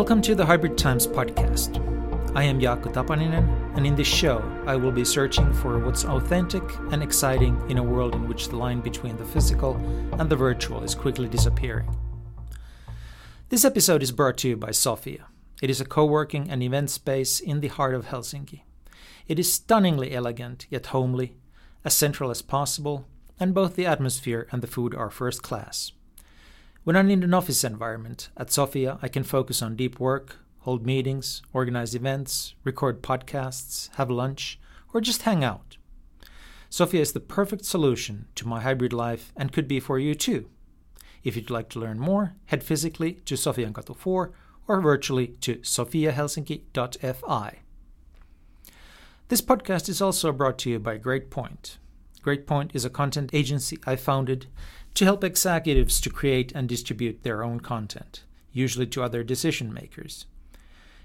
Welcome to the Hybrid Times podcast. I am Jaakko Tapaninen, and in this show, I will be searching for what's authentic and exciting in a world in which the line between the physical and the virtual is quickly disappearing. This episode is brought to you by Sofia. It is a co working and event space in the heart of Helsinki. It is stunningly elegant yet homely, as central as possible, and both the atmosphere and the food are first class. When I'm in an office environment, at Sofia, I can focus on deep work, hold meetings, organize events, record podcasts, have lunch, or just hang out. Sofia is the perfect solution to my hybrid life and could be for you too. If you'd like to learn more, head physically to Sofia Sofiankatu 4 or virtually to sofiahelsinki.fi. This podcast is also brought to you by GreatPoint. GreatPoint is a content agency I founded to help executives to create and distribute their own content, usually to other decision makers.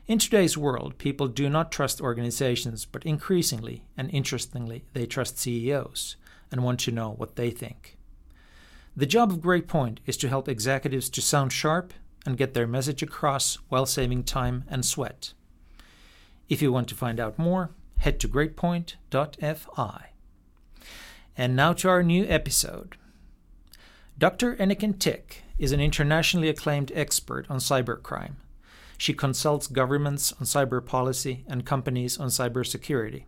In today's world, people do not trust organizations, but increasingly and interestingly, they trust CEOs and want to know what they think. The job of GreatPoint is to help executives to sound sharp and get their message across while saving time and sweat. If you want to find out more, head to greatpoint.fi. And now to our new episode. Dr. Eneken Tikk is an internationally acclaimed expert on cybercrime. She consults governments on cyber policy and companies on cybersecurity.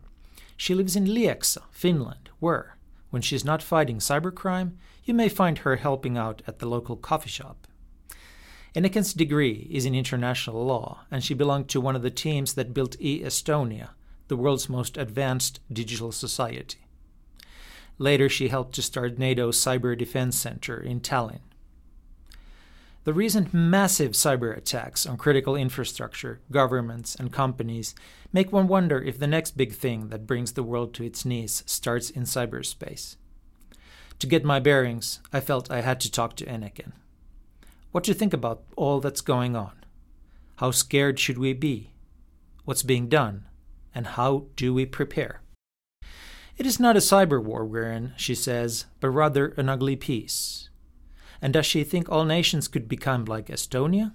She lives in Lieksa, Finland, where, when she's not fighting cybercrime, you may find her helping out at the local coffee shop. Eneken's degree is in international law, and she belonged to one of the teams that built e Estonia, the world's most advanced digital society. Later, she helped to start NATO's Cyber Defense Center in Tallinn. The recent massive cyber attacks on critical infrastructure, governments, and companies make one wonder if the next big thing that brings the world to its knees starts in cyberspace. To get my bearings, I felt I had to talk to Eneken. What do you think about all that's going on? How scared should we be? What's being done? And how do we prepare? It is not a cyber war we're in, she says, but rather an ugly peace. And does she think all nations could become like Estonia?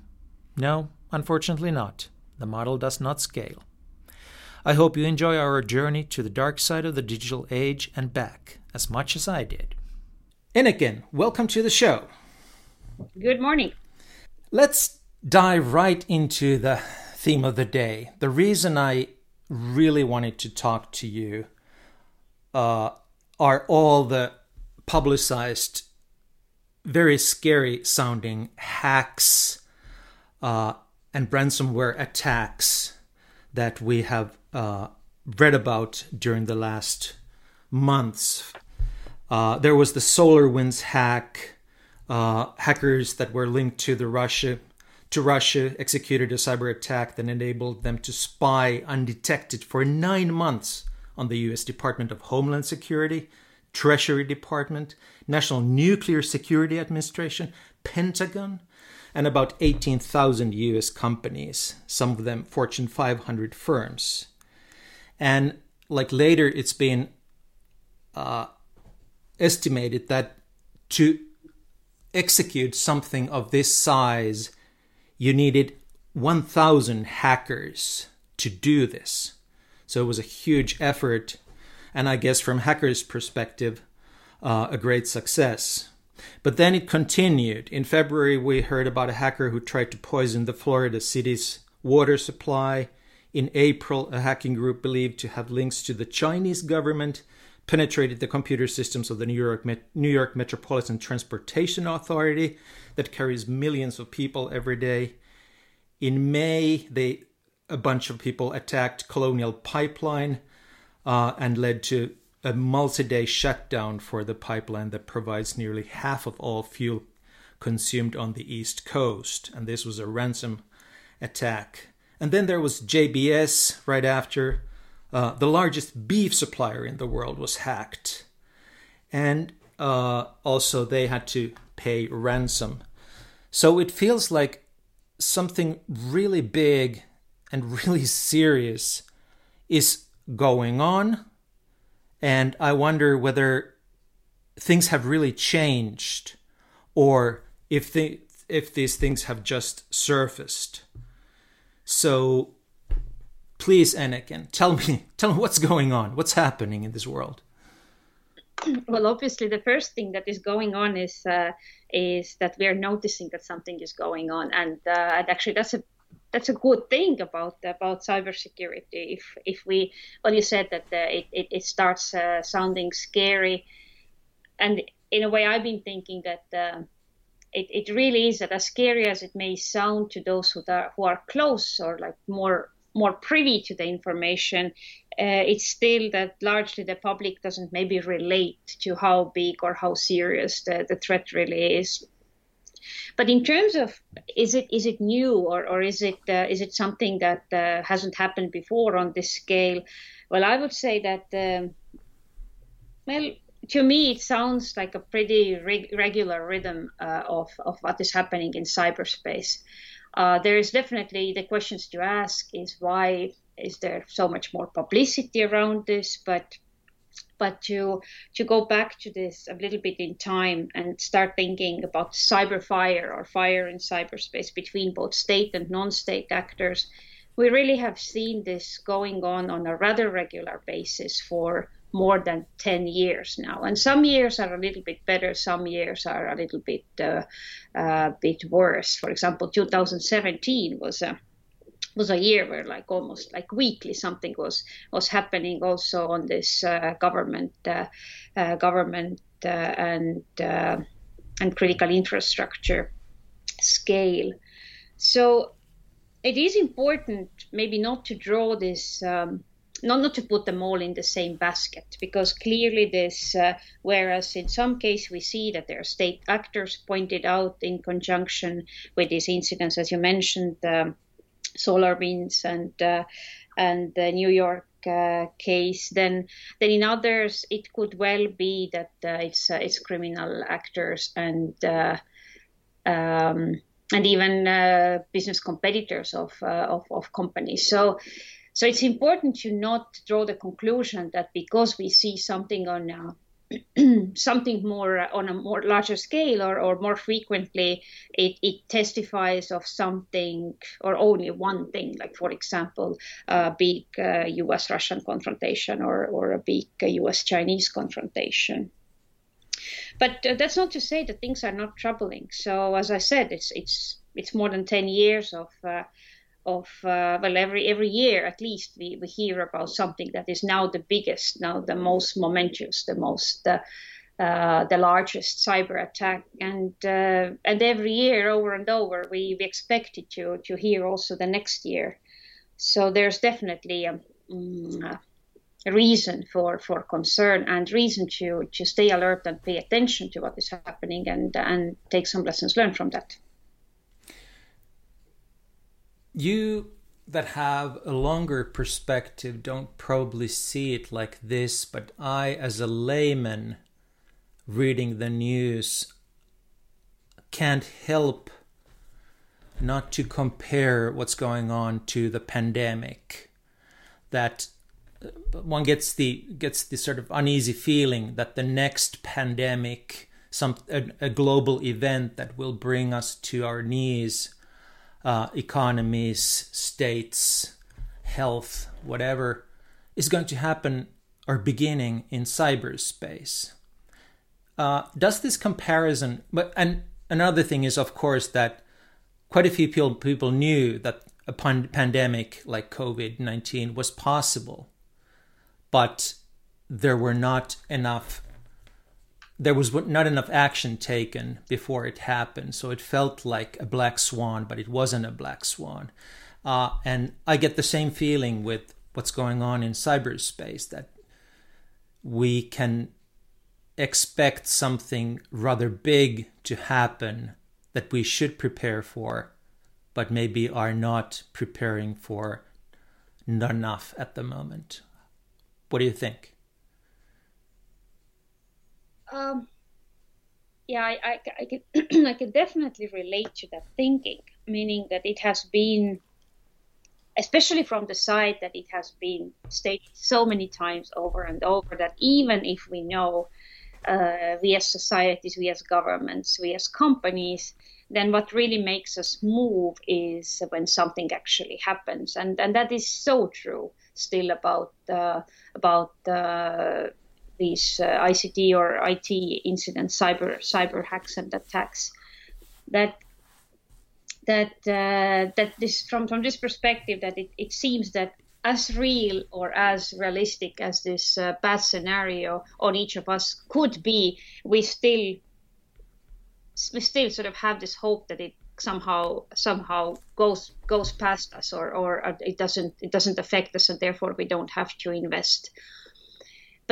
No, unfortunately not. The model does not scale. I hope you enjoy our journey to the dark side of the digital age and back as much as I did. Eneken, welcome to the show. Good morning. Let's dive right into the theme of the day. The reason I really wanted to talk to you uh, are all the publicized, very scary sounding hacks uh, and ransomware attacks that we have uh, read about during the last months. Uh, there was the SolarWinds hack. Uh, hackers that were linked to the Russia to Russia executed a cyber attack that enabled them to spy undetected for nine months on the US Department of Homeland Security, Treasury Department, National Nuclear Security Administration, Pentagon, and about 18,000 US companies, some of them Fortune 500 firms. And like later, it's been uh, estimated that to execute something of this size, you needed 1,000 hackers to do this. So it was a huge effort, and I guess from hackers' perspective, uh, a great success. But then it continued. In February, we heard about a hacker who tried to poison the Florida city's water supply. In April, a hacking group believed to have links to the Chinese government penetrated the computer systems of the New York, New York Metropolitan Transportation Authority that carries millions of people every day. In May, they a bunch of people attacked Colonial Pipeline uh, and led to a multi day shutdown for the pipeline that provides nearly half of all fuel consumed on the East Coast. And this was a ransom attack. And then there was JBS right after. Uh, the largest beef supplier in the world was hacked. And uh, also, they had to pay ransom. So it feels like something really big and really serious is going on. And I wonder whether things have really changed or if they, if these things have just surfaced. So please, Eneken, tell me, tell me what's going on, what's happening in this world. Well, obviously, the first thing that is going on is uh, is that we are noticing that something is going on, and, uh, and actually, that's a that's a good thing about about cybersecurity. If if we, well, you said that uh, it, it, it starts uh, sounding scary, and in a way, I've been thinking that uh, it, it really is that as scary as it may sound to those who are who are close or like more more privy to the information, uh, it's still that largely the public doesn't maybe relate to how big or how serious the, the threat really is. But in terms of is it is it new or, or is it uh, is it something that uh, hasn't happened before on this scale? Well, I would say that um, well to me, it sounds like a pretty reg- regular rhythm uh, of, of what is happening in cyberspace. Uh, there is definitely the questions to ask is why is there so much more publicity around this, but but to to go back to this a little bit in time and start thinking about cyber fire or fire in cyberspace between both state and non-state actors, we really have seen this going on on a rather regular basis for more than 10 years now. And some years are a little bit better, some years are a little bit uh, uh, bit worse. For example, 2017 was a was a year where like almost like weekly something was was happening also on this uh, government uh, uh, government uh, and and critical infrastructure scale. So it is important maybe not to draw this um, not, not to put them all in the same basket because clearly this uh, whereas in some case we see that there are state actors pointed out in conjunction with these incidents as you mentioned um, SolarWinds and uh, and the New York uh, case, then then in others it could well be that uh, it's uh, it's criminal actors and uh, um, and even uh, business competitors of, of, of companies. So so it's important to not draw the conclusion that because we see something on something more uh, on a more larger scale or, or more frequently, it, it testifies of something or only one thing, like for example, a big uh, U.S.-Russian confrontation or, or a big uh, U.S.-Chinese confrontation. But uh, that's not to say that things are not troubling. So as I said, it's it's it's more than ten years of uh, of uh, well every every year at least we, we hear about something that is now the biggest now the most momentous the most uh, uh, the largest cyber attack. And uh, and every year over and over we, we expected to to hear also the next year. So there's definitely a, um, a reason for for concern and reason to to stay alert and pay attention to what is happening and and take some lessons learned from that you that have a longer perspective don't probably see it like this, but I, as a layman reading the news, can't help not to compare what's going on to the pandemic. That uh, one gets the gets the sort of uneasy feeling that the next pandemic, some a, a global event that will bring us to our knees uh, economies, states, health, whatever, is going to happen or beginning in cyberspace. Uh, does this comparison, but and another thing is, of course, that quite a few people, people knew that a pan- pandemic like COVID 19 was possible, but there were not enough there was not enough action taken before it happened. So it felt like a black swan, but it wasn't a black swan. Uh, and I get the same feeling with what's going on in cyberspace that we can expect something rather big to happen that we should prepare for, but maybe are not preparing for enough at the moment. What do you think? Um, yeah, I, I, I can I can definitely relate to that thinking, meaning that it has been, especially from the side that it has been stated so many times over and over that even if we know uh, we as societies, we as governments, we as companies, then what really makes us move is when something actually happens, and and that is so true still about uh, about uh, these uh, ICT or IT incidents, cyber cyber hacks and attacks. That that uh, that this from from this perspective that it, it seems that as real or as realistic as this uh, bad scenario on each of us could be, we still we still sort of have this hope that it somehow somehow goes goes past us or or it doesn't it doesn't affect us and therefore we don't have to invest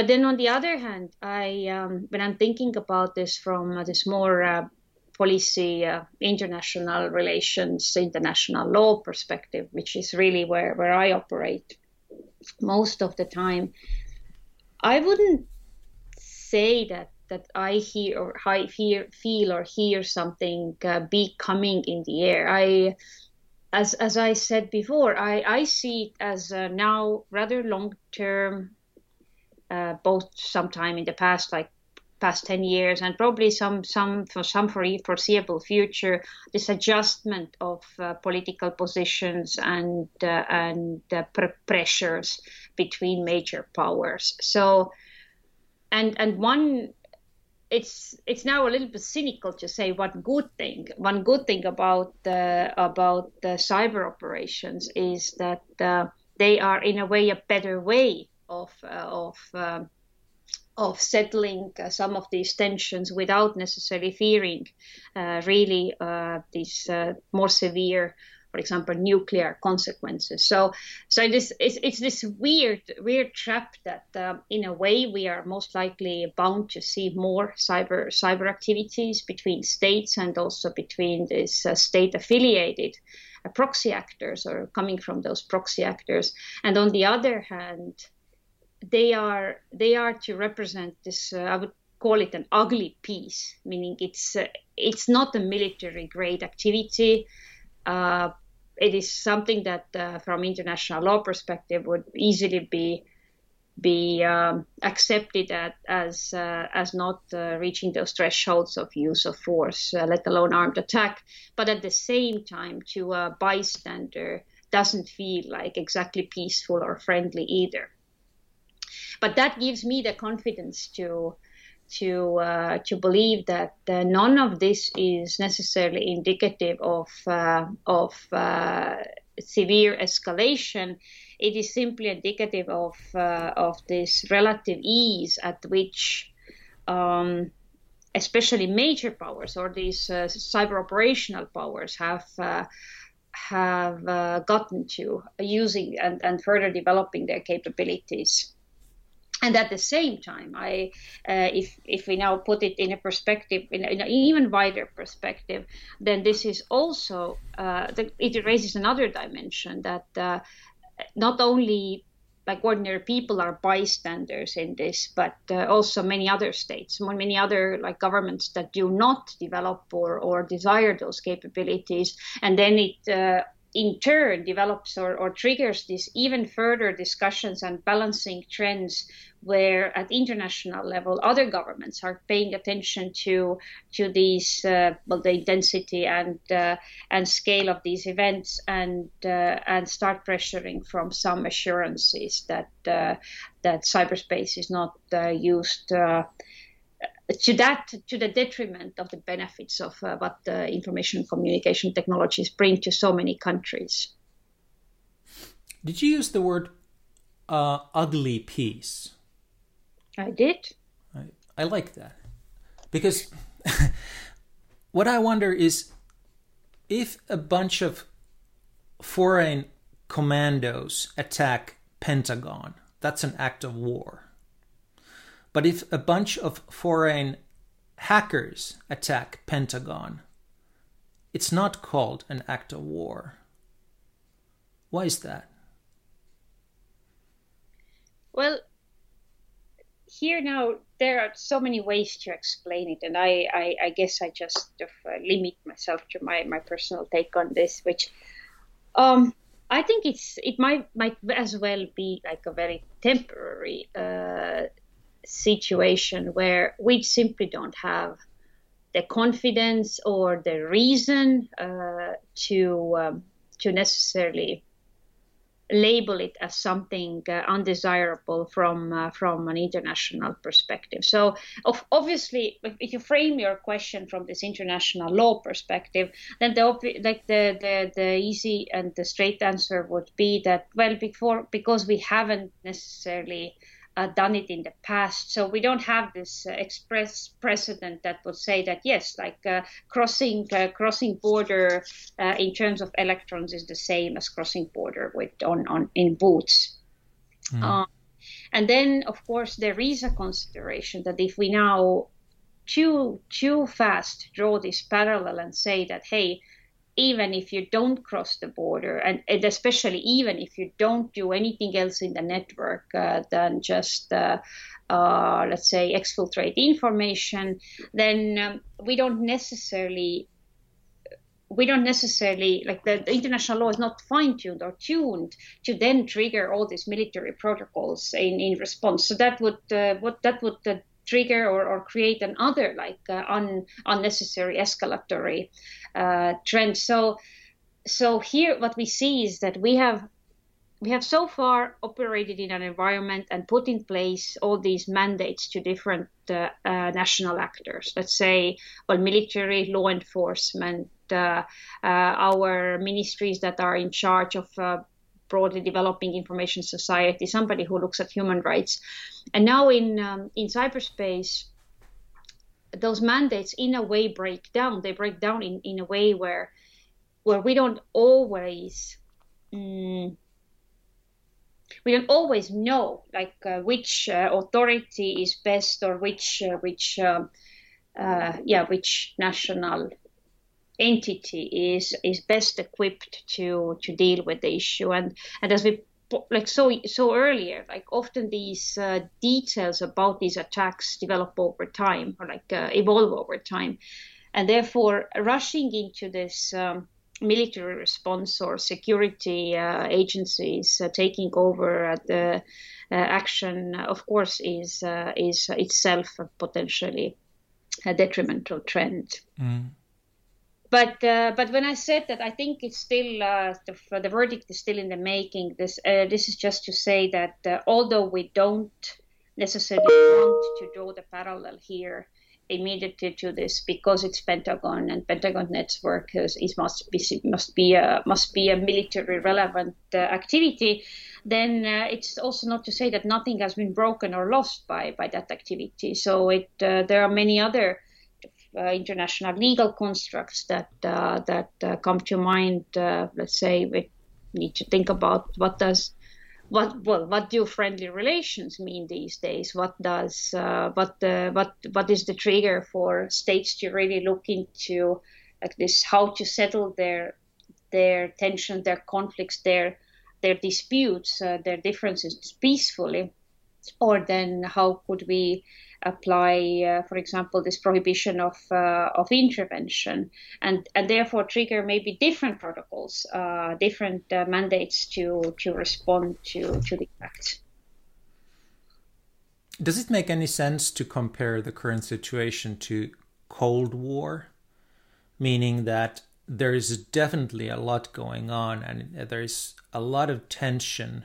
but then on the other hand i um, when i'm thinking about this from uh, this more uh, policy uh, international relations international law perspective which is really where where i operate most of the time i wouldn't say that that I hear or I hear, feel or hear something uh, coming in the air. I, as as I said before, I I see it as now rather long term, uh, both sometime in the past, like past 10 years and probably some some for some foreseeable future this adjustment of uh, political positions and uh, and uh, pr- pressures between major powers so and and one it's it's now a little bit cynical to say one good thing. One good thing about the about the cyber operations is that uh, they are in a way a better way of uh, of uh, of settling uh, some of these tensions without necessarily fearing uh, really uh, these more severe for example, nuclear consequences. So, so this it's, it's this weird weird trap that, uh, in a way, we are most likely bound to see more cyber cyber activities between states and also between these uh, state affiliated uh, proxy actors or coming from those proxy actors. And on the other hand, they are they are to represent this. Uh, I would call it an ugly peace, meaning it's uh, it's not a military grade activity. Uh, it is something that, uh, from international law perspective, would easily be be um, accepted at, as uh, as not uh, reaching those thresholds of use of force, let alone armed attack. But at the same time, to a bystander, doesn't feel like exactly peaceful or friendly either. But that gives me the confidence to to uh, to believe that uh, none of this is necessarily indicative of uh, of uh, severe escalation. It is simply indicative of uh, of this relative ease at which. Um, especially major powers or these uh, cyber operational powers have have gotten to using and, and further developing their capabilities and at the same time i uh, if if we now put it in a perspective in, in an even wider perspective then this is also uh, the, it raises another dimension that uh, not only like ordinary people are bystanders in this but uh, also many other states many other like governments that do not develop or or desire those capabilities. And then it uh, in turn develops or, or triggers these even further discussions and balancing trends where at international level other governments are paying attention to to these uh, well the intensity and uh, and scale of these events and uh, and start pressuring from some assurances that uh, that cyberspace is not uh, used uh, to that to the detriment of the benefits of uh, what the information communication technologies bring to so many countries. Did you use the word uh, ugly peace? I did. I, I like that because what I wonder is if a bunch of foreign commandos attack Pentagon, that's an act of war. But if a bunch of foreign hackers attack Pentagon, it's not called an act of war. Why is that? Well, here now there are so many ways to explain it, and I, I, I guess I just uh, limit myself to my, my personal take on this, which um, I think it's it might might as well be like a very temporary uh, situation where we simply don't have the confidence or the reason uh, to um, to necessarily label it as something uh, undesirable from uh, from an international perspective. So, of, obviously, if you frame your question from this international law perspective, then the like the, the the easy and the straight answer would be that well, before because we haven't necessarily uh, done it in the past. So we don't have this uh, express precedent that would say that yes, like uh, crossing uh, crossing border uh, in terms of electrons is the same as crossing border with on, on in boots. Mm. and then of course there is a consideration that if we now too too fast draw this parallel and say that hey even if you don't cross the border, and, and especially even if you don't do anything else in the network uh, than just, uh, uh, let's say, exfiltrate information, then um, we don't necessarily we don't necessarily like the, the, international law is not fine-tuned or tuned to then trigger all these military protocols in, in response. So that would uh, what that would uh, trigger or, or create another like uh, un, unnecessary escalatory uh, trend. So, so here what we see is that we have we have so far operated in an environment and put in place all these mandates to different uh, uh, national actors. Let's say, well, military, law enforcement, uh, uh our ministries that are in charge of uh, broadly developing information society, somebody who looks at human rights. And now in um, in cyberspace, those mandates in a way break down. They break down in, in a way where where we don't always mm, we don't always know like uh, which uh, authority is best or which uh, which um, uh, yeah which national entity is is best equipped to to deal with the issue and and as we like so so earlier like often these uh, details about these attacks develop over time or like uh, evolve over time. And therefore rushing into this um, military response or security uh, agencies uh, taking over the uh, action of course is uh, is itself potentially a detrimental trend. Mm but uh, but when I said that, I think it's still uh, the, the, verdict is still in the making. This uh, this is just to say that uh, although we don't necessarily want to draw the parallel here immediately to this because it's Pentagon and Pentagon network is, is must be must be a must be a military relevant uh, activity, then uh, it's also not to say that nothing has been broken or lost by by that activity. So it there are many other international legal constructs that uh, that uh, come to mind. let's say we need to think about what does what well what do friendly relations mean these days what does uh, what uh, what what is the trigger for states to really look into like this how to settle their their tension their conflicts their their disputes uh, their differences peacefully or then how could we apply, uh, for example, this prohibition of uh, of intervention, and and therefore trigger maybe different protocols, uh, different mandates to to respond to to the act. Does it make any sense to compare the current situation to Cold War, meaning that there is definitely a lot going on and there is a lot of tension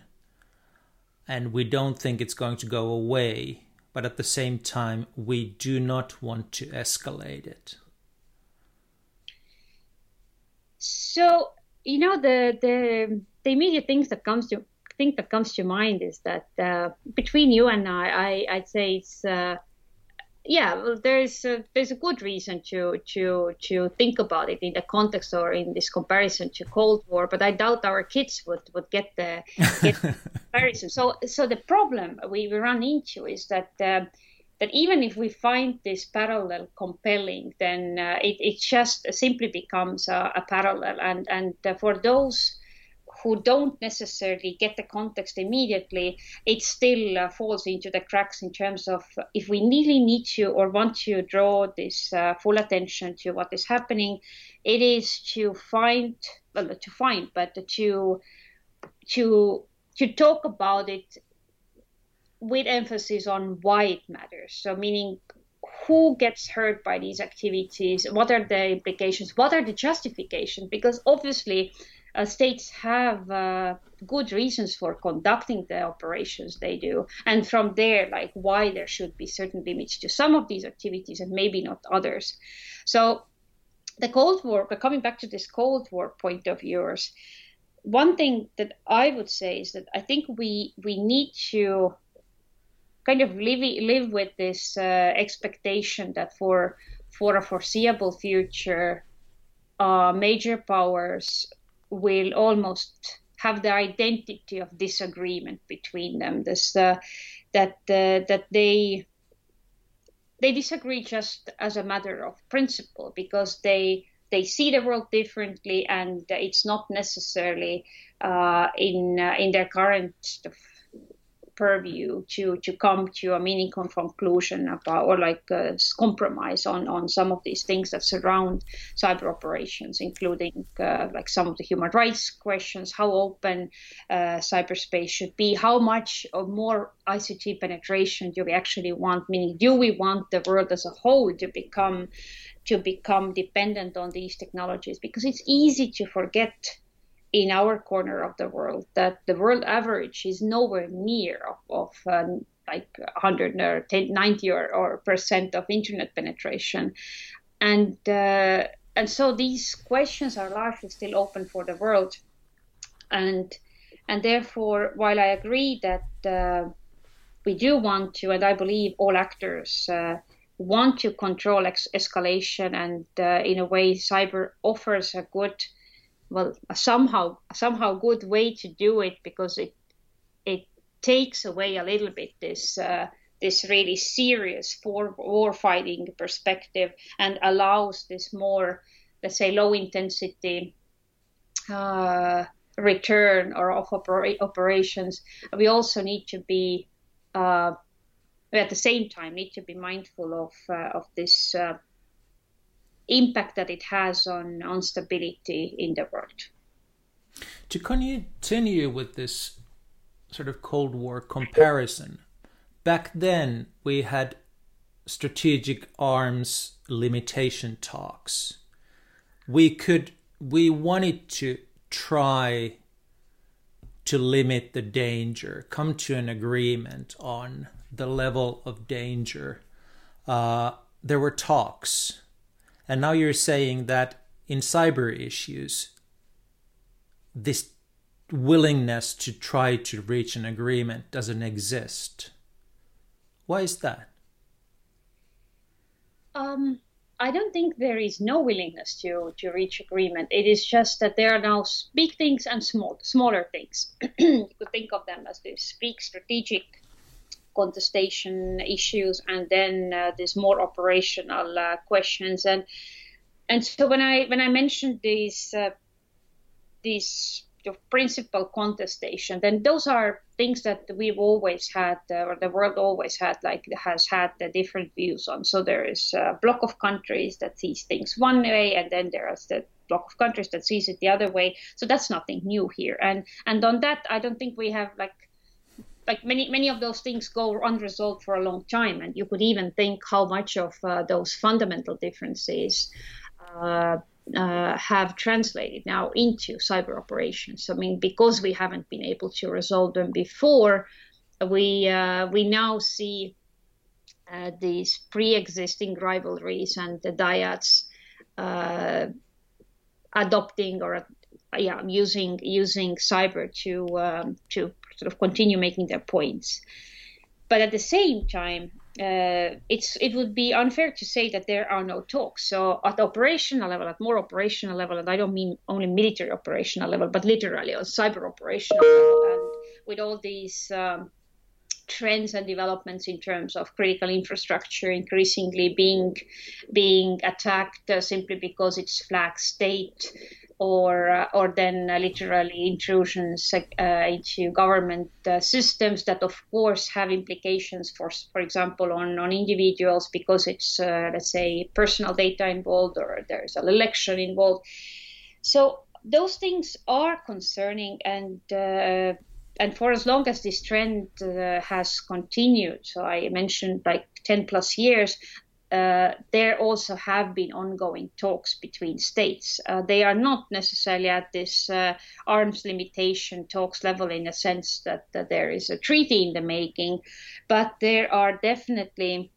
and we don't think it's going to go away but at the same time, we do not want to escalate it. So you know the the the immediate things that comes to think that comes to mind is that uh, between you and I, I I'd say it's uh, yeah, well, there's a, there's a good reason to to to think about it in the context or in this comparison to Cold War, but I doubt our kids would, would get the, get the comparison. So so the problem we run into is that uh, that even if we find this parallel compelling, then uh, it it just simply becomes a, a parallel, and and uh, for those who don't necessarily get the context immediately, it still uh, falls into the cracks in terms of if we really need to or want to draw this uh, full attention to what is happening, it is to find, well, to find, but to to to talk about it with emphasis on why it matters. So, meaning who gets hurt by these activities? What are the implications? What are the justifications? Because obviously, states have uh, good reasons for conducting the operations they do, and from there, like why there should be certain limits to some of these activities and maybe not others. So, the Cold War, coming back to this Cold War point of yours, one thing that I would say is that I think we we need to kind of live live with this uh, expectation that for for a foreseeable future, uh, major powers will almost have the identity of disagreement between them. This uh, that uh, that they they disagree just as a matter of principle because they they see the world differently and it's not necessarily uh, in uh, in their current purview to to come to a meaningful conclusion about or like a compromise on on some of these things that surround cyber operations, including uh, like some of the human rights questions, how open uh, cyberspace should be, how much or more ICT penetration do we actually want? Meaning, do we want the world as a whole to become to become dependent on these technologies? Because it's easy to forget in our corner of the world that the world average is nowhere near of, of um, like 100 or 90 or, or, percent of internet penetration. And uh, and so these questions are largely still open for the world. And and therefore while i agree that uh, we do want to and i believe all actors uh, want to control ex- escalation and uh, in a way cyber offers a good well somehow somehow good way to do it because it it takes away a little bit this uh, this really serious war, war fighting perspective and allows this more let's say low intensity uh, return or of opera- operations. We also need to be uh, at the same time need to be mindful of uh, of this uh, impact that it has on, on stability in the world. To continue with this sort of Cold War comparison, back then we had strategic arms limitation talks. We could, we wanted to try to limit the danger, come to an agreement on the level of danger. Uh, there were talks and now you're saying that in cyber issues, this willingness to try to reach an agreement doesn't exist. Why is that? Um, I don't think there is no willingness to, to reach agreement. It is just that there are now big things and small smaller things. you could think of them as these big strategic contestation issues and then uh, there's more operational uh, questions and and so when I when I mentioned these uh, these principal contestation, then those are things that we've always had, uh, or the world always had, like has had the different views on. So there is a block of countries that sees things one way, and then there is the block of countries that sees it the other way. So that's nothing new here. And and on that, I don't think we have like like many many of those things go unresolved for a long time and you could even think how much of uh, those fundamental differences uh, uh, have translated now into cyber operations. I mean because we haven't been able to resolve them before we uh, we now see uh, these pre-existing rivalries and the dyads uh, adopting or yeah using using cyber to um, to sort of continue making their points. But at the same time, uh, it's it would be unfair to say that there are no talks. So at operational level, at more operational level, and I don't mean only military operational level, but literally on cyber operational level, and with all these um, trends and developments in terms of critical infrastructure increasingly being being attacked uh, simply because it's flag state or uh, or then uh, literally intrusions uh, into government uh, systems that of course have implications for for example on on individuals because it's uh, let's say personal data involved or there's an election involved. So those things are concerning and uh, and for as long as this trend has continued so i mentioned like 10 plus years uh, there also have been ongoing talks between states. Uh, they are not necessarily at this uh, arms limitation talks level in a sense that, that, there is a treaty in the making, but there are definitely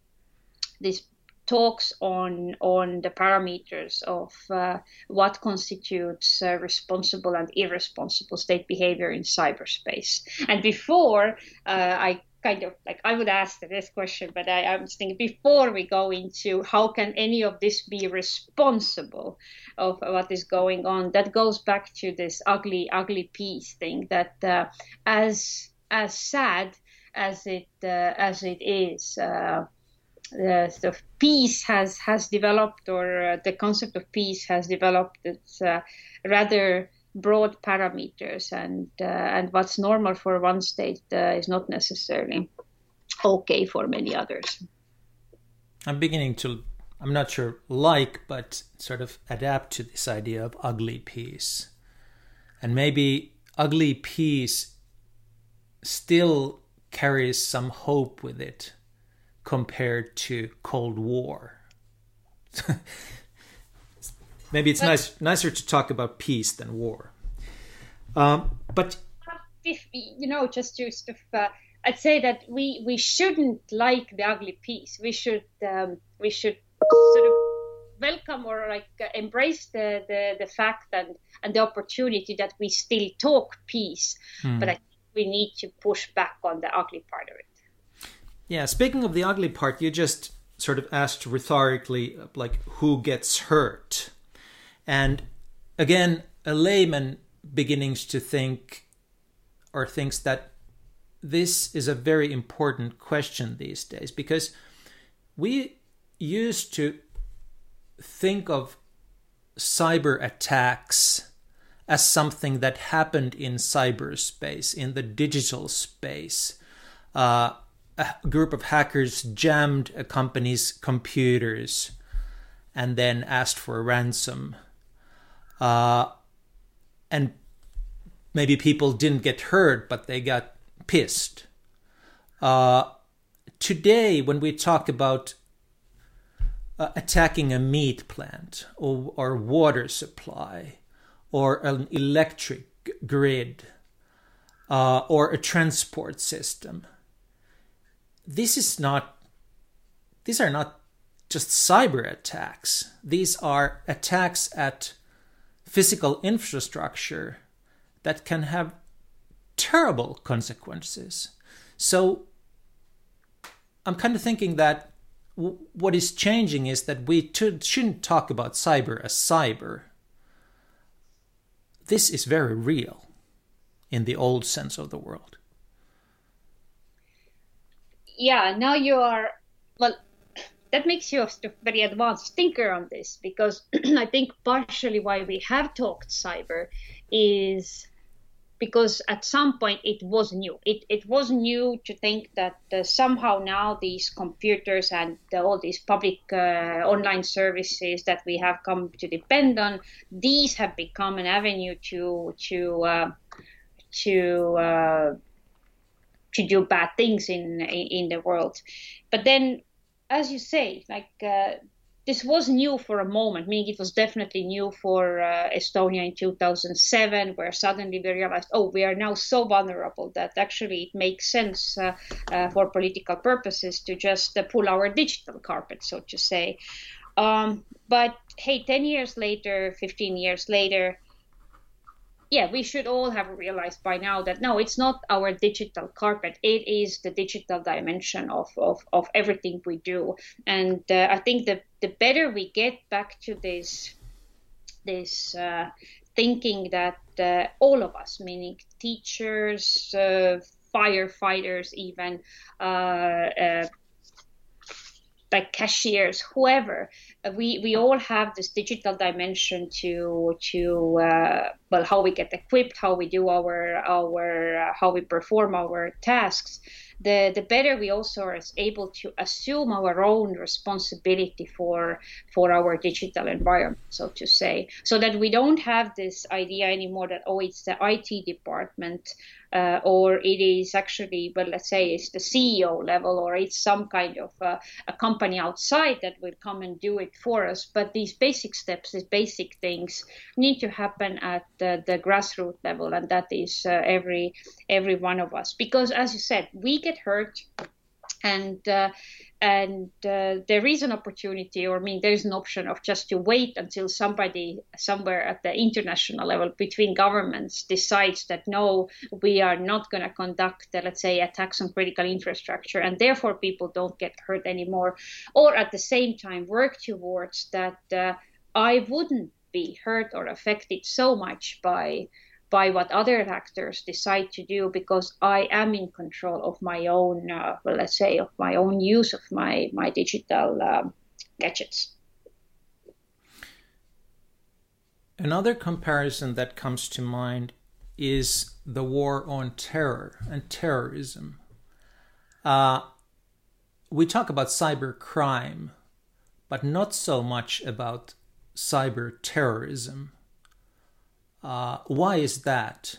these talks on on the parameters of uh, what constitutes responsible and irresponsible state behavior in cyberspace. And before uh, I kind of like I would ask this question, but I, I was thinking before we go into how can any of this be responsible of what is going on, that goes back to this ugly, ugly peace thing that uh, as as sad as it uh, as it is. Uh, the peace has has developed, or uh, the concept of peace has developed. It's uh, rather broad parameters and uh, and what's normal for one state uh, is not necessarily okay for many others. I'm beginning to i'm not sure like but sort of adapt to this idea of ugly peace. And maybe ugly peace still carries some hope with it compared to cold war maybe it's but, nice nicer to talk about peace than war. Um, but if you know, just to sort of, uh, I'd say that we we shouldn't like the ugly peace. We should um, we should sort of welcome or like uh, embrace the, the the fact and and the opportunity that we still talk peace, hmm. but I think we need to push back on the ugly part of it. Yeah, speaking of the ugly part, you just sort of asked rhetorically, like, who gets hurt? And again, a layman begins to think or thinks that this is a very important question these days because we used to think of cyber attacks as something that happened in cyberspace, in the digital space. Uh, a group of hackers jammed a company's computers and then asked for a ransom uh, and maybe people didn't get hurt, but they got pissed. Uh, today, when we talk about uh, attacking a meat plant or, or water supply or an electric grid uh, or a transport system, this is not. These are not just cyber attacks. These are attacks at physical infrastructure that can have terrible consequences. So I'm kind of thinking that w- what is changing is that we t- shouldn't talk about cyber as cyber. This is very real in the old sense of the world. Yeah, now you are, well, that makes you a very advanced thinker on this because I think partially why we have talked cyber is because at some point it was new. It, it was new to think that uh, somehow now these computers and uh, all these public uh, online services that we have come to depend on, these have become an avenue to to uh, to uh, to do bad things in, in in the world. But then as you say, like uh, this was new for a moment, meaning it was definitely new for uh, Estonia in 2007, where suddenly we realized, oh, we are now so vulnerable that actually it makes sense uh, uh, for political purposes to just uh, pull our digital carpet, so to say. Um, but hey, 10 years later, 15 years later, yeah, we should all have realized by now that no, it's not our digital carpet. It is the digital dimension of, of, of everything we do. And uh, I think the, the better we get back to this, this uh, thinking that uh, all of us, meaning teachers, uh, firefighters, even like cashiers, whoever. Uh, we we all have this digital dimension to to uh, well how we get equipped, how we do our our uh, how we perform our tasks, the the better we also are able to assume our own responsibility for for our digital environment, so to say, so that we don't have this idea anymore that oh it's the IT department uh, or it is actually, well, let's say it's the CEO level, or it's some kind of uh, a company outside that will come and do it for us. But these basic steps, these basic things, need to happen at the, the grassroots level, and that is uh, every every one of us. Because, as you said, we get hurt, and uh, and uh, there is an opportunity or i mean there's an option of just to wait until somebody somewhere at the international level between governments decides that no we are not going to conduct uh, let's say attacks on critical infrastructure and therefore people don't get hurt anymore. Or at the same time work towards that uh, i wouldn't be hurt or affected so much by by what other actors decide to do because I am in control of my own, uh, well, let's say, of my own use of my my digital um, gadgets. Another comparison that comes to mind is the war on terror and terrorism. Uh, we talk about cyber crime, but not so much about cyber terrorism. Uh, why is that?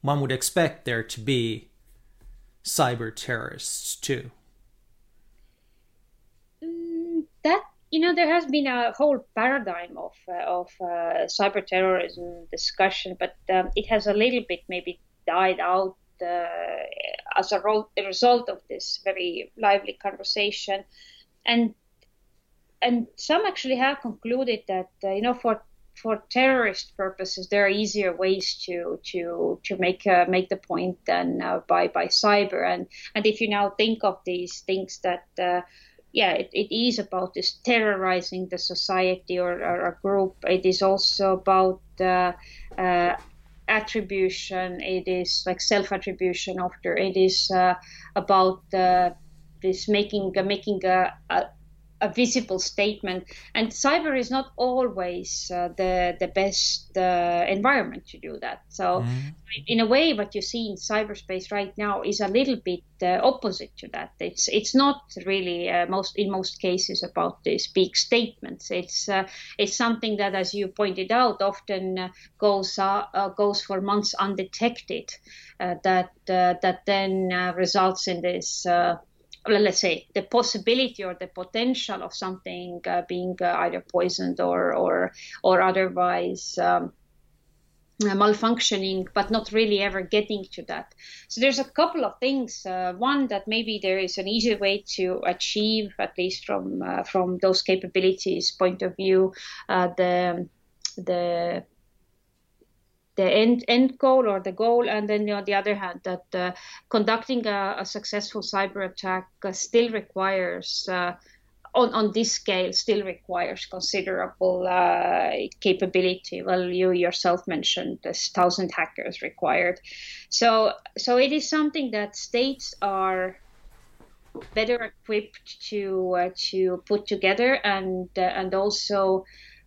One would expect there to be cyber terrorists too. Mm, that you know, there has been a whole paradigm of uh, of uh, cyber terrorism discussion, but um, it has a little bit maybe died out uh, as a, ro- result of this very lively conversation, and and some actually have concluded that uh, you know for for terrorist purposes, there are easier ways to to to make uh, make the point than uh, by by cyber. And and if you now think of these things that uh, yeah, it, it is about this terrorizing the society or, or a group. It is also about uh, uh, attribution. It is like self attribution. After it is uh, about this making making a, a a visible statement. And cyber is not always uh, the the best uh, environment to do that. So, mm-hmm. in a way, what you see in cyberspace right now is a little bit uh, opposite to that. It's it's not really uh, most in most cases about these big statements. It's uh, it's something that, as you pointed out, often uh, goes goes for months undetected. that that then results in this let's say the possibility or the potential of something uh, being uh, either poisoned or or or otherwise um, uh, malfunctioning, but not really ever getting to that. So there's a couple of things. Uh, one that maybe there is an easy way to achieve, at least from uh, from those capabilities point of view, uh, the the the end end goal or the goal, and then on the other hand, that uh, conducting a, a, successful cyber attack uh, still requires. Uh, on, on this scale, still requires considerable uh, capability. Well, you yourself mentioned this thousand hackers required, so so it is something that states are better equipped to uh, to put together, and uh, and also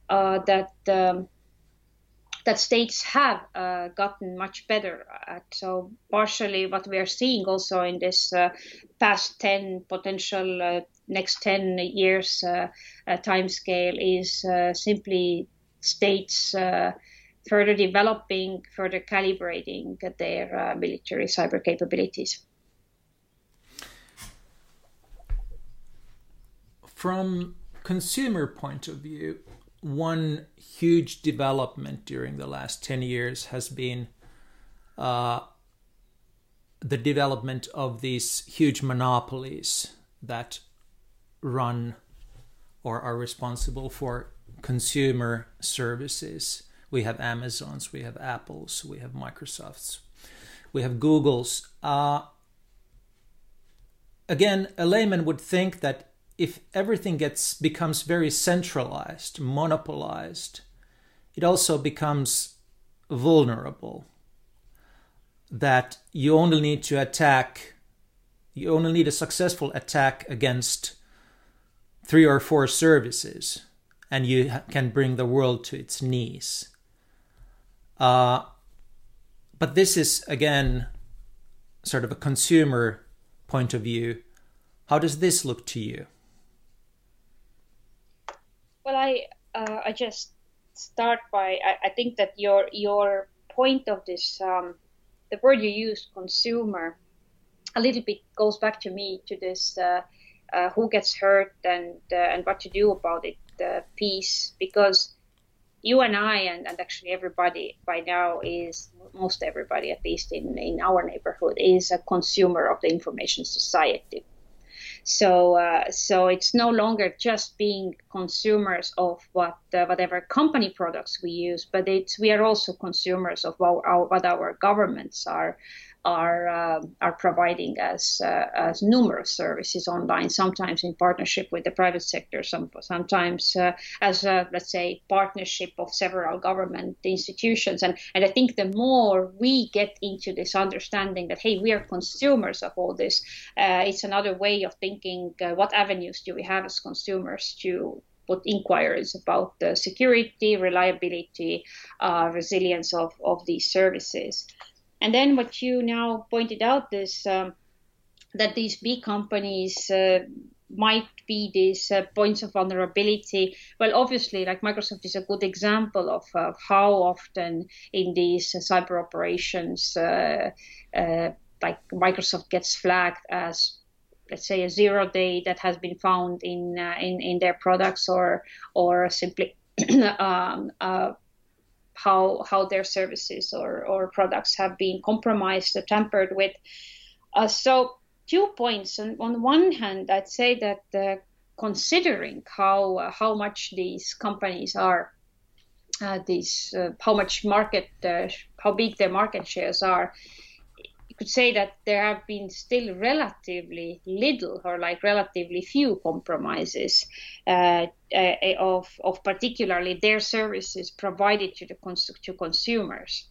that. Um, that states have uh, gotten much better at. So partially what we are seeing also in this uh, past 10 potential uh, next 10 years uh, uh, time scale is uh, simply states further developing, further calibrating their military cyber capabilities. From consumer point of view, one huge development during the last 10 years has been uh, the development of these huge monopolies that run or are responsible for consumer services. We have Amazons, we have Apples, we have Microsofts, we have Googles. Uh, again, a layman would think that if everything gets becomes very centralized, monopolized, it also becomes vulnerable. That you only need to attack, you only need a successful attack against three or four services, and you can bring the world to its knees. Uh, but this is again sort of a consumer point of view. How does this look to you? Well, I uh, I just start by I, I, think that your your point of this um, the word you use consumer a little bit goes back to me to this uh, uh, who gets hurt and uh, and what to do about it piece because you and I and, and actually everybody by now is most everybody at least in in our neighborhood is a consumer of the information society so uh, so it's no longer just being consumers of what uh, whatever company products we use, but it's we are also consumers of our, our, what our governments are are uh, are providing us, uh, as numerous services online. Sometimes in partnership with the private sector, some sometimes uh, as a let's say partnership of several government institutions. And and I think the more we get into this understanding that hey, we are consumers of all this, uh, it's another way of thinking. Uh, what avenues do we have as consumers to put inquiries about the security, reliability, uh, resilience of, of these services. And then what you now pointed out is um, that these big companies uh, might be these uh, points of vulnerability. Well, obviously, like Microsoft is a good example of, of how often in these uh, cyber operations, uh, uh, like Microsoft gets flagged as let's say a zero day that has been found in uh, in, in their products or or simply um, uh, how how their services or, or products have been compromised or tampered with. Uh, so two points. On, on one hand, I'd say that uh, considering how uh, how much these companies are, uh, these uh, how much market uh, how big their market shares are, could say that there have been still relatively little or like relatively few compromises uh, uh, of, of particularly their services provided to the cons- to consumers.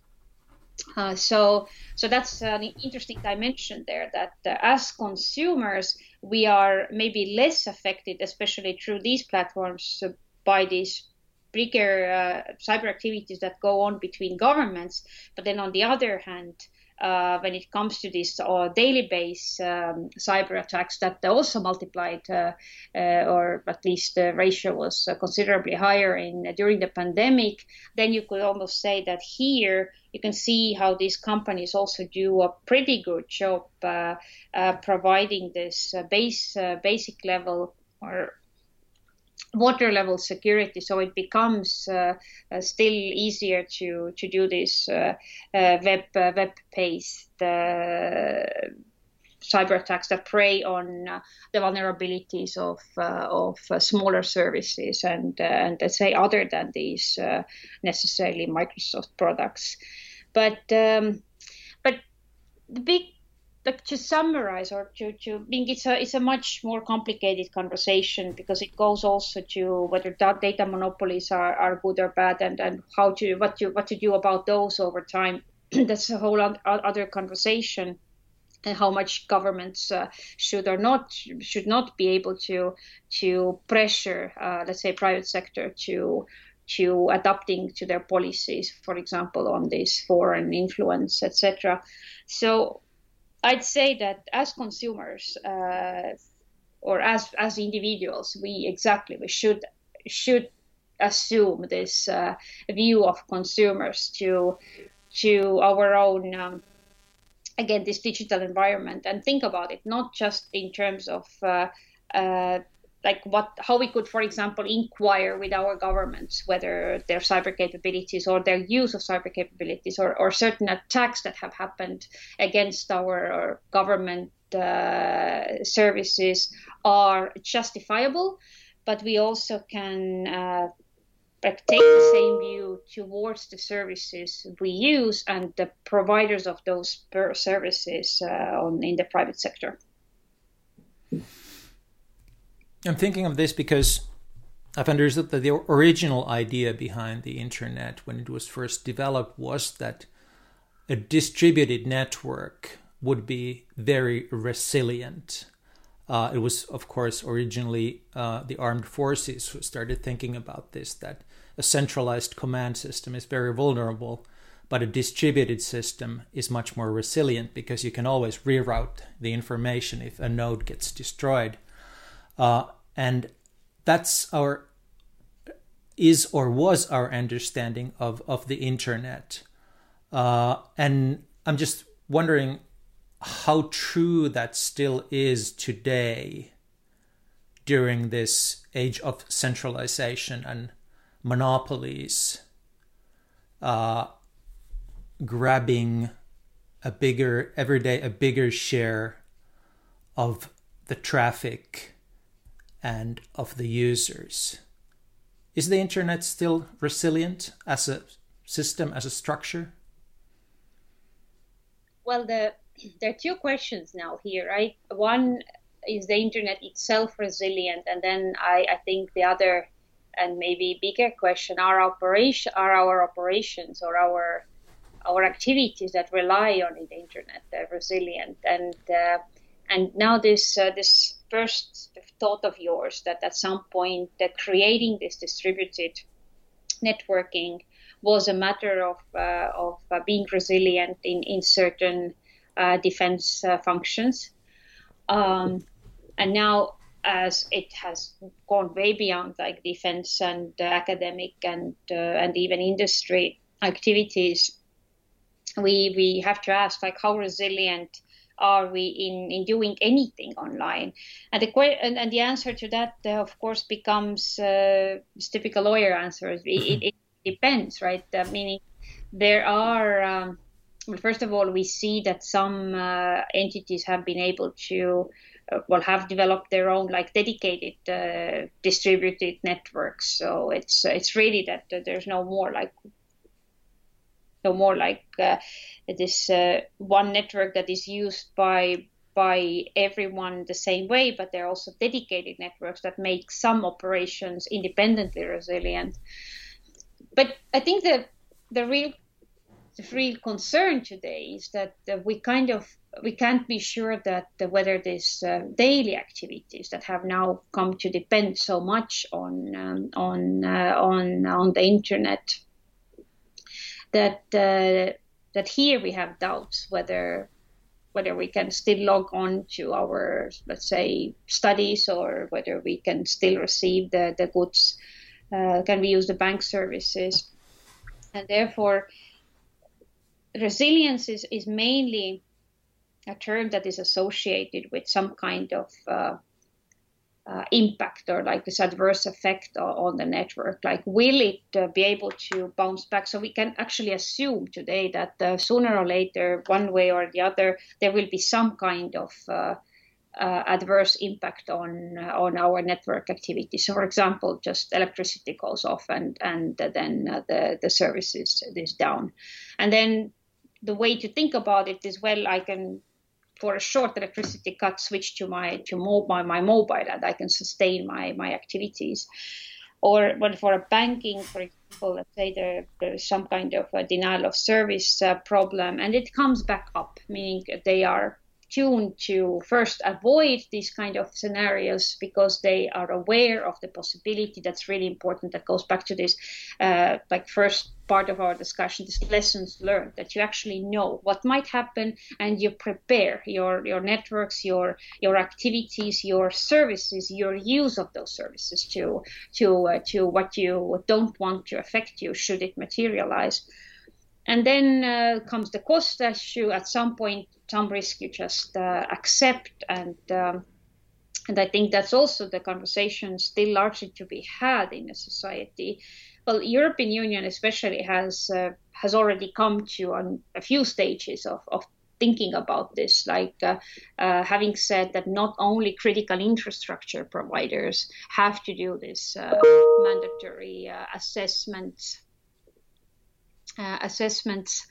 Uh, so, so that's an interesting dimension there. That uh, as consumers, we are maybe less affected, especially through these platforms, uh, by these bigger uh, cyber activities that go on between governments. But then, on the other hand, uh, when it comes to this uh, daily base um, cyber attacks that also multiplied uh, uh or at least the ratio was uh, considerably higher in during the pandemic then you could almost say that here you can see how these companies also do a pretty good job uh, providing this base basic level or water level security so it becomes uh, uh, still easier to to do this uh, uh web uh, web based uh, cyber attacks that prey on the vulnerabilities of of smaller services and and let's say other than these necessarily Microsoft products. But um, but the big like to summarize or to, to think it's a it's a much more complicated conversation because it goes also to whether data monopolies are, are good or bad and, and how to what to what to do about those over time. That's a whole other conversation and how much governments uh, should or not should not be able to to pressure uh, let's say private sector to to adapting to their policies for example on this foreign influence etc so I'd say that as consumers uh, or as as individuals, we exactly we should should assume this uh, view of consumers to to our own um, again this digital environment and think about it not just in terms of uh, uh like what how we could for example inquire with our governments whether their cyber capabilities or their use of cyber capabilities or, or certain attacks that have happened against our government uh, services are justifiable but we also can uh, take the same view towards the services we use and the providers of those services uh, on, in the private sector. I'm thinking of this because I've understood that the original idea behind the internet when it was first developed was that a distributed network would be very resilient. Uh, it was, of course, originally uh, the armed forces who started thinking about this that a centralized command system is very vulnerable. but a distributed system is much more resilient because you can always reroute the information if a node gets destroyed. Uh, and that's our is or was our understanding of, of the internet. Uh, and I'm just wondering how true that still is today during this age of centralization and monopolies uh, grabbing a bigger every day a bigger share of the traffic and of the users. Is the internet still resilient as a system as a structure? Well the there are two questions now here, right? One is the internet itself resilient, and then I, I think the other and maybe bigger question are operation are our operations or our our activities that rely on the internet they're resilient? And uh, and now this uh, this first thought of yours that at some point that creating this distributed networking was a matter of uh, of uh, being resilient in in certain uh, defense uh, functions. Um, and now, as it has gone way beyond like defense and uh, academic and and even industry activities, we we have to ask like how resilient are we in, in doing anything online? And the and, and the answer to that, uh, of course, becomes uh, typical lawyer answers. It, it, it depends, right? Uh, meaning there are um, well, first of all, we see that some uh, entities have been able to, uh, well, have developed their own like dedicated uh, distributed networks. So it's it's really that there's no more like no more like uh, this uh, one network that is used by by everyone the same way, but there are also dedicated networks that make some operations independently resilient. But I think the the real the real concern today is that uh, we kind of we can't be sure that uh, whether these uh, daily activities that have now come to depend so much on um, on uh, on on the internet that uh, that here we have doubts whether whether we can still log on to our let's say studies or whether we can still receive the the goods uh, can we use the bank services. And therefore resilience is, is mainly a term that is associated with some kind of uh, uh, impact or like this adverse effect on the network. Like, will it uh, be able to bounce back? So we can actually assume today that uh, sooner or later, one way or the other, there will be some kind of uh, uh, adverse impact on on our network activity. So, for example, just electricity goes off and and then the the service is, is down, and then the way to think about it is well, I can for a short electricity cut switch to my to mobile my mobile and I can sustain my my activities. Or well, for a banking, for example, let's say there, there's some kind of a denial of service uh, problem and it comes back up, meaning they are tuned to first avoid these kind of scenarios because they are aware of the possibility. That's really important. That goes back to this uh, like first part of our discussion this lessons learned that you actually know what might happen and you prepare your your networks your your activities your services your use of those services to to uh, to what you don't want to affect you should it materialize. And then uh, comes the cost issue. At some point, some risk you just uh, accept, and um, and I think that's also the conversation still largely to be had in a society. Well, European Union especially has uh, has already come to on a few stages of, of thinking about this, like uh, uh, having said that not only critical infrastructure providers have to do this uh, mandatory uh, assessments uh, assessments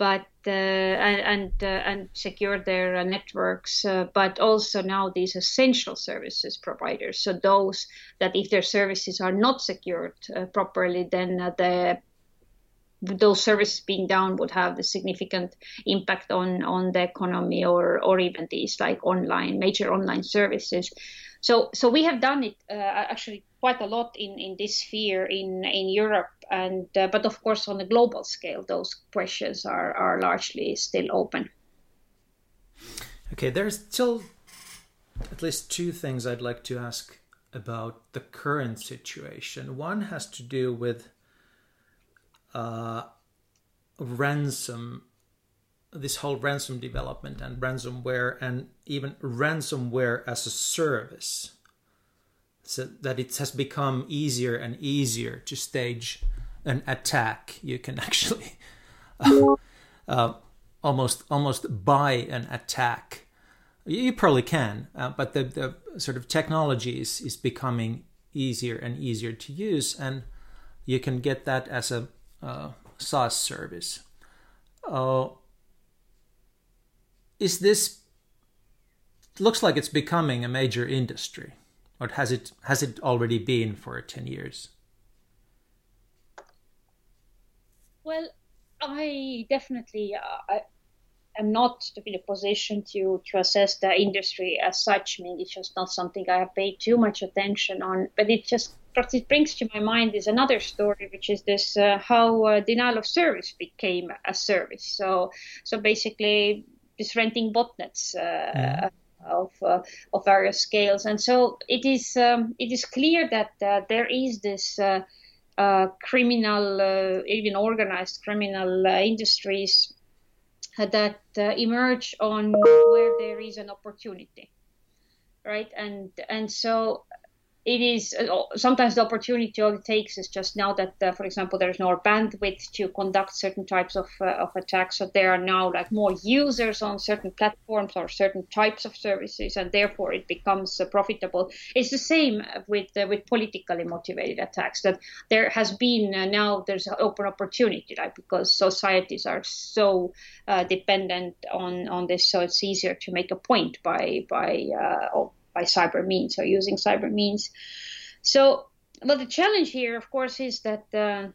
but uh, and and, uh, and secure their networks, but also now these essential services providers. So those that if their services are not secured properly, then the those services being down would have a significant impact on on the economy or or even these like online major online services so so we have done it uh, actually quite a lot in, in this sphere in, in Europe. And uh, but of course, on a global scale, those questions are, are largely still open. Okay, there's still at least two things I'd like to ask about the current situation. One has to do with uh, ransom, this whole ransom development and ransomware, and even ransomware as a service so that it has become easier and easier to stage an attack. You can actually uh, uh, almost almost buy an attack. You probably can, uh, but the, the sort of technology is, is becoming easier and easier to use, and you can get that as a uh, SaaS service. Uh, is this looks like it's becoming a major industry? Or has it has it already been for 10 years? Well i definitely uh, I, am not in a position to to assess the industry as such. I mean it's just not something i have paid too much attention on but it just what it brings to my mind is another story, which is this uh, how uh, denial of service became a service. So, so basically, this renting botnets uh, mm of uh, of various scales, and so it is um, it is clear that uh, there is this. Uh, criminal, even organized criminal industries that emerge on where there is an opportunity, right? And and so it is uh, sometimes the opportunity all it takes is just now that, uh, for example, there's no bandwidth to conduct certain types of, uh, of attacks. So there are now like more users on certain platforms or certain types of services, and therefore it becomes uh, profitable. It's the same with uh, with politically motivated attacks. That there has been uh, now there's an open opportunity, right? Because societies are so dependent on on this, so it's easier to make a point by by by cyber means or using cyber means. So, but the challenge here, of course, is that uh,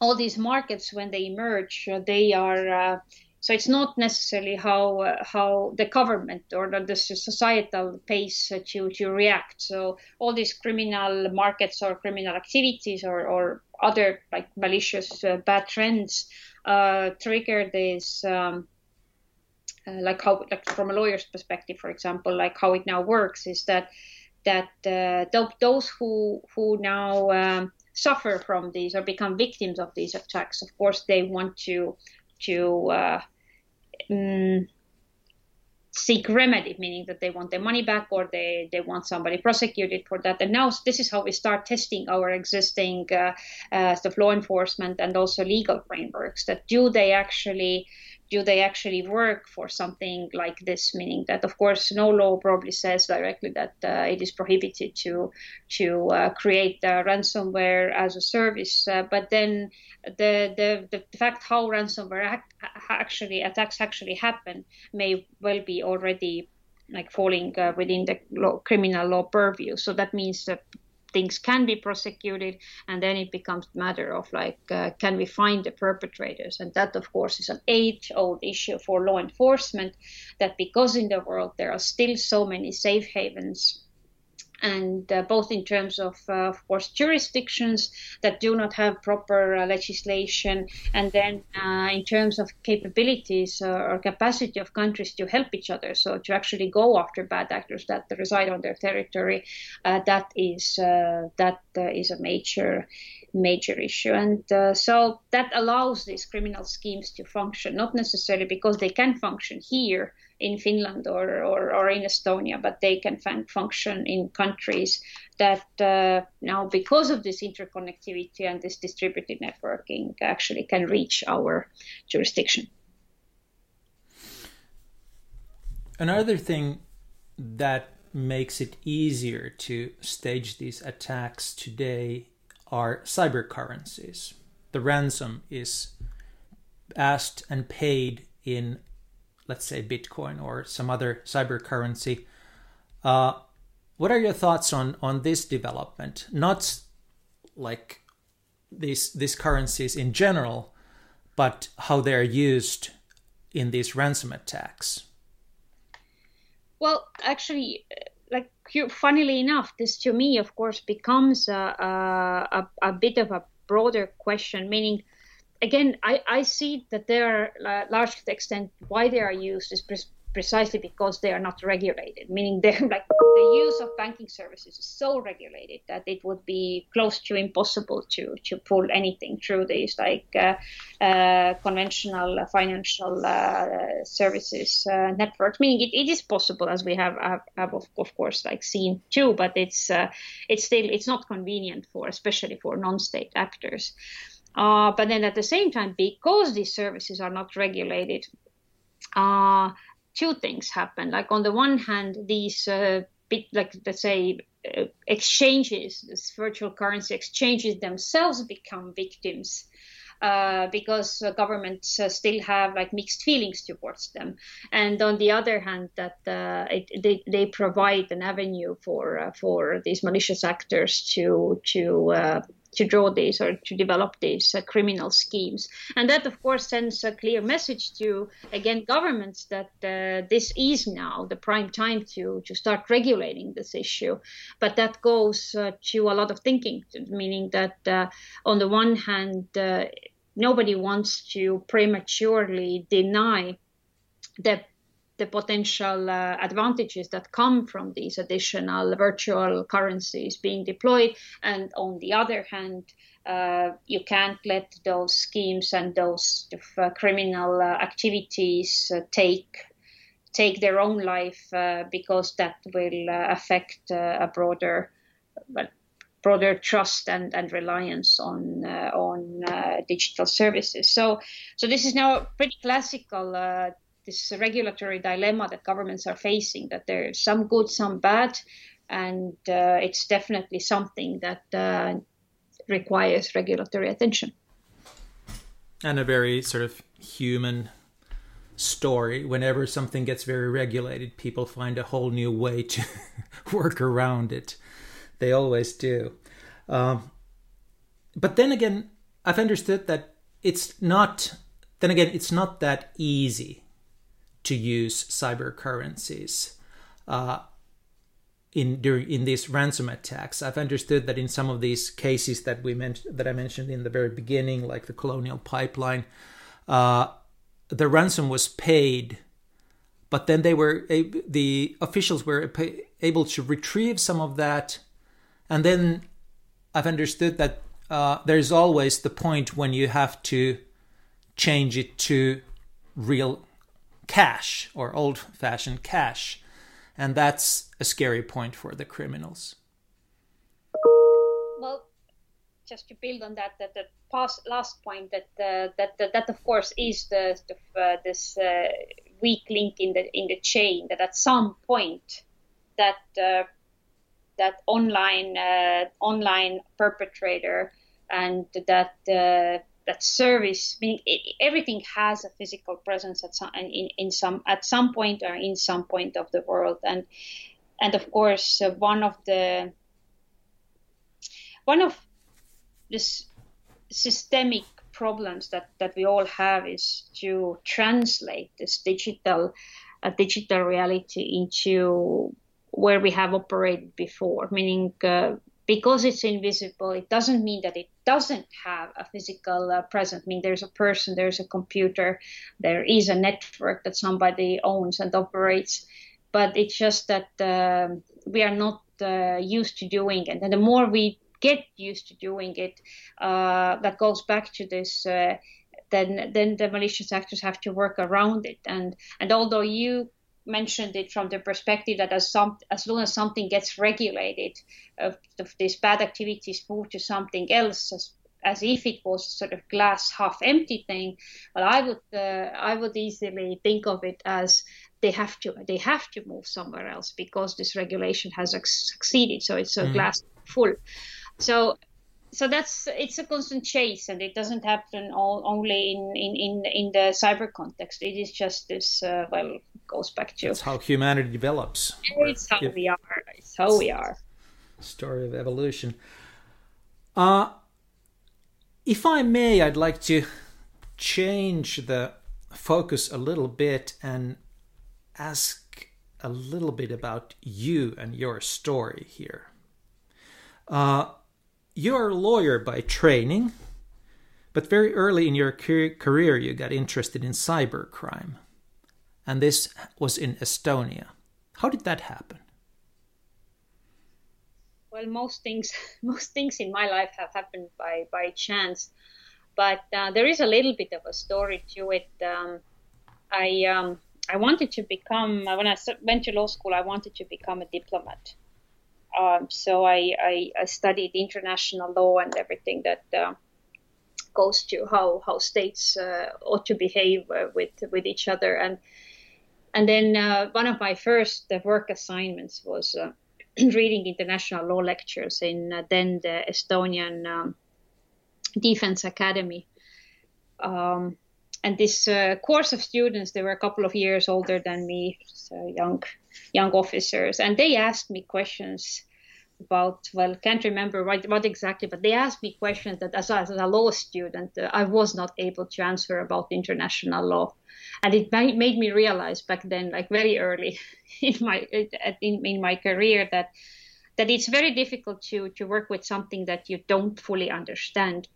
all these markets, when they emerge, uh, they are. Uh, so it's not necessarily how uh, how the government or the, the societal pace to to react. So all these criminal markets or criminal activities or, or other like malicious uh, bad trends uh, trigger this. Um, uh, like how like from a lawyer's perspective for example like how it now works is that that uh, those who who now um, suffer from these or become victims of these attacks of course they want to to uh, um, seek remedy, meaning that they want their money back or they, they want somebody prosecuted for that. And now this is how we start testing our existing uh, uh, law enforcement and also legal frameworks. That do they actually do they actually work for something like this? Meaning that, of course, no law probably says directly that uh, it is prohibited to to uh, create ransomware as a service. Uh, but then the, the the fact how ransomware actually attacks actually happen may well be already like falling uh, within the law, criminal law purview. So that means that things can be prosecuted and then it becomes a matter of like uh, can we find the perpetrators? And that of course is an age old issue for law enforcement that because in the world there are still so many safe havens and uh, both in terms of, uh, of course, jurisdictions that do not have proper uh, legislation, and then uh, in terms of capabilities or capacity of countries to help each other, so to actually go after bad actors that reside on their territory, uh, that is uh, that is a major major issue. And uh, so that allows these criminal schemes to function, not necessarily because they can function here in Finland or, or, or in Estonia, but they can fun- function in countries that uh, now, because of this interconnectivity and this distributed networking, actually can reach our jurisdiction. Another thing that makes it easier to stage these attacks today are cyber currencies. The ransom is asked and paid in, let's say, Bitcoin or some other cyber currency. Uh, what are your thoughts on on this development? Not like these these currencies in general, but how they are used in these ransom attacks. Well, actually, like funnily enough, this to me, of course, becomes a, a, a bit of a broader question, meaning again, I, I see that they are uh, large extent why they are used is precisely because they are not regulated, meaning they're like the use of banking services is so regulated that it would be close to impossible to to pull anything through these like uh, uh, conventional financial uh, services uh, networks. Meaning it, it is possible, as we have have, have of, of, course like seen too, but it's uh, it's still it's not convenient for especially for non-state actors. Uh, but then at the same time, because these services are not regulated, uh, two things happen. Like on the one hand, these uh, bit, like let's say uh, exchanges, virtual currency exchanges themselves become victims. Uh, because uh, governments uh, still have like mixed feelings towards them, and on the other hand, that uh, it, they, they provide an avenue for uh, for these malicious actors to to to draw these or to develop these uh, criminal schemes. And that, of course, sends a clear message to, again, governments that uh, this is now the prime time to, to start regulating this issue. But that goes uh, to a lot of thinking, meaning that uh, on the one hand, uh, nobody wants to prematurely deny the the potential uh, advantages that come from these additional virtual currencies being deployed. And on the other hand, uh, you can't let those schemes and those uh, criminal uh, activities uh, take take their own life uh, because that will affect a broader broader trust and, and reliance on uh, on uh, digital services. So so this is now pretty classical uh, this regulatory dilemma that governments are facing that there's some good some bad and uh, it's definitely something that uh, requires regulatory attention. And a very sort of human story. Whenever something gets very regulated people find a whole new way to work around it. They always do. Um, but then again i've understood that it's not then again it's not that easy to use cyber currencies uh, in during in these ransom attacks. I've understood that in some of these cases that we mentioned that I mentioned in the very beginning, like the Colonial Pipeline, uh, the ransom was paid, but then they were the officials were able to retrieve some of that, and then I've understood that uh, there's always the point when you have to change it to real cash or old fashioned cash. And that's a scary point for the criminals. Well, just to build on that, that the past, last point that, uh, that, that that of course is the, the uh, this uh, weak link in the in the chain that at some point that uh, that online uh, online perpetrator and that uh, that service meaning it, everything has a physical presence at some in, in some at some point or in some point of the world. And and of course uh, one of the one of this systemic problems that that we all have is to translate this digital uh, digital reality into where we have operated before meaning uh, because it's invisible, it doesn't mean that it doesn't have a physical uh, presence. I mean, there's a person, there's a computer, there is a network that somebody owns and operates, but it's just that uh, we are not uh, used to doing it. And the more we get used to doing it, uh, that goes back to this. Uh, then, then the malicious actors have to work around it. And and although you mentioned it from the perspective that as some as long as something gets regulated, uh, these bad activities move to something else as, as if it was sort of glass half empty thing. But I would uh, I would easily think of it as they have to they have to move somewhere else because this regulation has succeeded. So it's a mm. glass full. So so that's it's a constant chase and it doesn't happen all, only in, in, in, in the cyber context. It is just this uh, well goes back to it's how humanity develops. It's how we are. It's how we are. Story of evolution. Uh if i may i'd like to change the focus a little bit and ask a little bit about you and your story here. Uh, you're a lawyer by training, but very early in your career you got interested in cybercrime. And this was in Estonia. How did that happen? Well, most things, most things in my life have happened by by chance, but uh, there is a little bit of a story to it. Um, I um, I wanted to become when I went to law school. I wanted to become a diplomat. Um, so I, I, I, studied international law and everything that uh, goes to how how states uh, ought to behave uh, with with each other. And and then uh, one of my first work assignments was uh, reading international law lectures in uh, then the Estonian um, Defense Academy. Um, and this uh, course of students, they were a couple of years older than me, so young, young officers, and they asked me questions about well can't remember what, what exactly but they asked me questions that as, as a law student uh, i was not able to answer about international law. And it made me realize back then like very early in my in, in my career that that it's very difficult to to work with something that you don't fully understand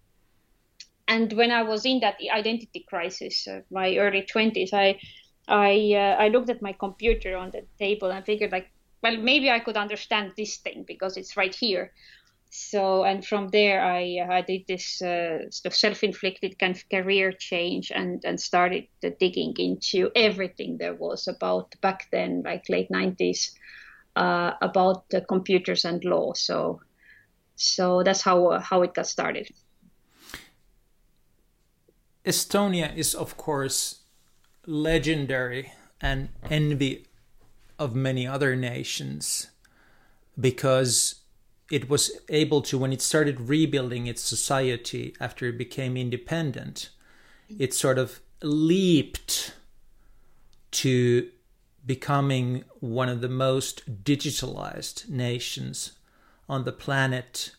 and when I was in that identity crisis, uh, my early 20s, I I uh, I looked at my computer on the table and figured like, well, maybe I could understand this thing because it's right here. So and from there, I I did this uh, sort of self-inflicted kind of career change and and started digging into everything there was about back then, like late 90s, uh, about computers and law. So so that's how how it got started. Estonia is, of course, legendary and envy of many other nations because it was able to, when it started rebuilding its society after it became independent, it sort of leaped to becoming one of the most digitalized nations on the planet.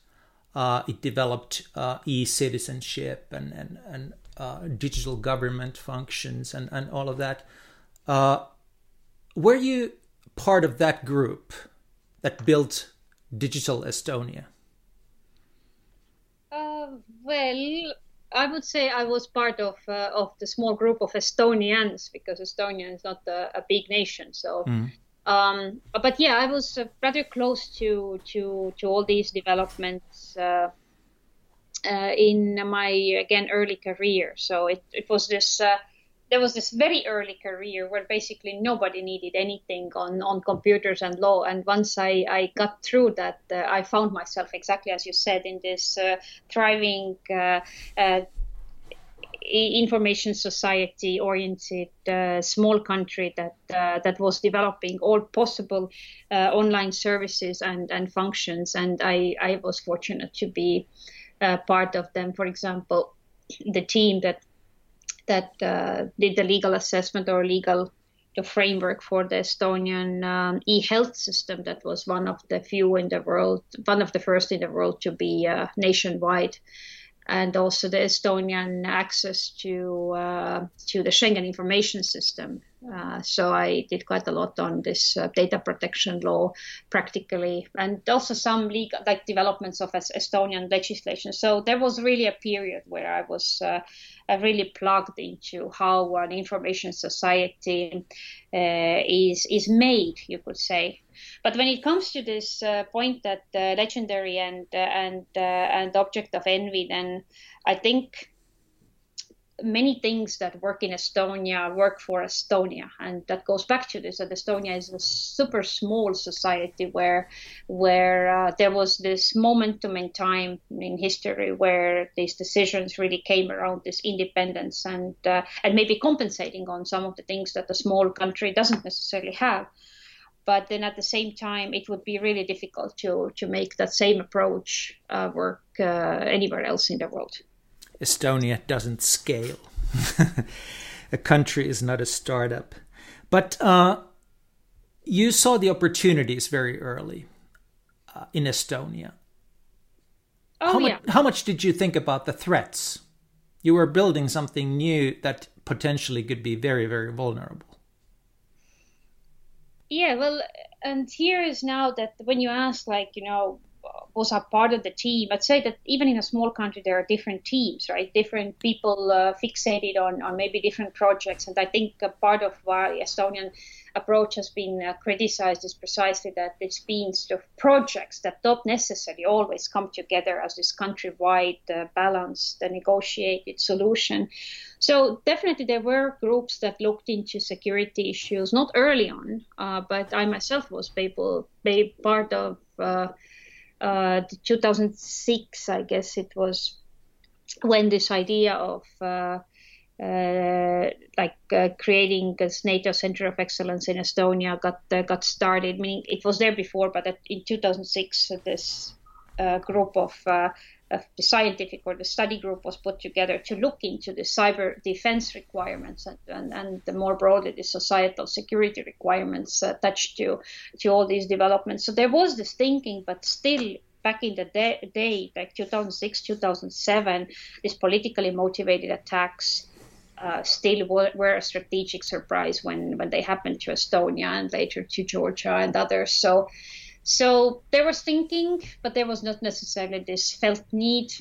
Uh, it developed uh, e-citizenship and, and, and uh, digital government functions and, and all of that. Uh, were you part of that group that built Digital Estonia? Uh, well, I would say I was part of uh, of the small group of Estonians because Estonia is not a, a big nation. So, mm. um, but yeah, I was uh, rather close to to to all these developments. Uh, in my again early career. So it, it was this uh, there was this very early career where basically nobody needed anything on, on computers and law. And once I, I got through that, uh, I found myself exactly as you said in this uh, thriving uh, uh, information society oriented small country that that was developing all possible online services and, and functions and I, I was fortunate to be uh, part of them. For example, the team that that uh, did the legal assessment or legal the framework for the Estonian um, e-health system that was one of the few in the world, one of the first in the world to be uh, nationwide and also the Estonian access to uh, to the Schengen information system. Uh, so I did quite a lot on this uh, data protection law practically, and also some legal like developments of Estonian legislation. So there was really a period where I was uh, really plugged into how an information society uh, is is made, you could say. But when it comes to this uh, point that uh, legendary and uh, and and object of envy, then I think many things that work in Estonia work for Estonia, and that goes back to this that Estonia is a super small society where where uh, there was this momentum in time in history where these decisions really came around this independence and uh, and maybe compensating on some of the things that a small country doesn't necessarily have but then at the same time it would be really difficult to to make that same approach uh, work uh, anywhere else in the world. Estonia doesn't scale. A country is not a startup. But uh, you saw the opportunities very early uh, in estonia. Oh, how, yeah. much, how much did you think about the threats? You were building something new that potentially could be very very vulnerable Yeah, well, and here is now that when you ask, like, you know, was a part of the team. I'd say that even in a small country, there are different teams, right? Different people uh, fixated on, on maybe different projects. And I think a part of why Estonian approach has been uh, criticized is precisely that been sort of projects that don't necessarily always come together as this countrywide uh, balanced, uh, negotiated solution. So definitely there were groups that looked into security issues, not early on, uh, but I myself was able, part of uh, uh, 2006, I guess it was when this idea of like uh, creating this NATO Center of Excellence in Estonia got uh, got started. Meaning it was there before, but in 2006, this uh, group of, the scientific or the study group was put together to look into the cyber defense requirements and, and, and more broadly the societal security requirements attached to to all these developments. So there was this thinking, but still back in the day, day like 2006, 2007, these politically motivated attacks uh, still were, a strategic surprise when, when they happened to Estonia and later to Georgia and others. So, so there was thinking, but there was not necessarily this felt need.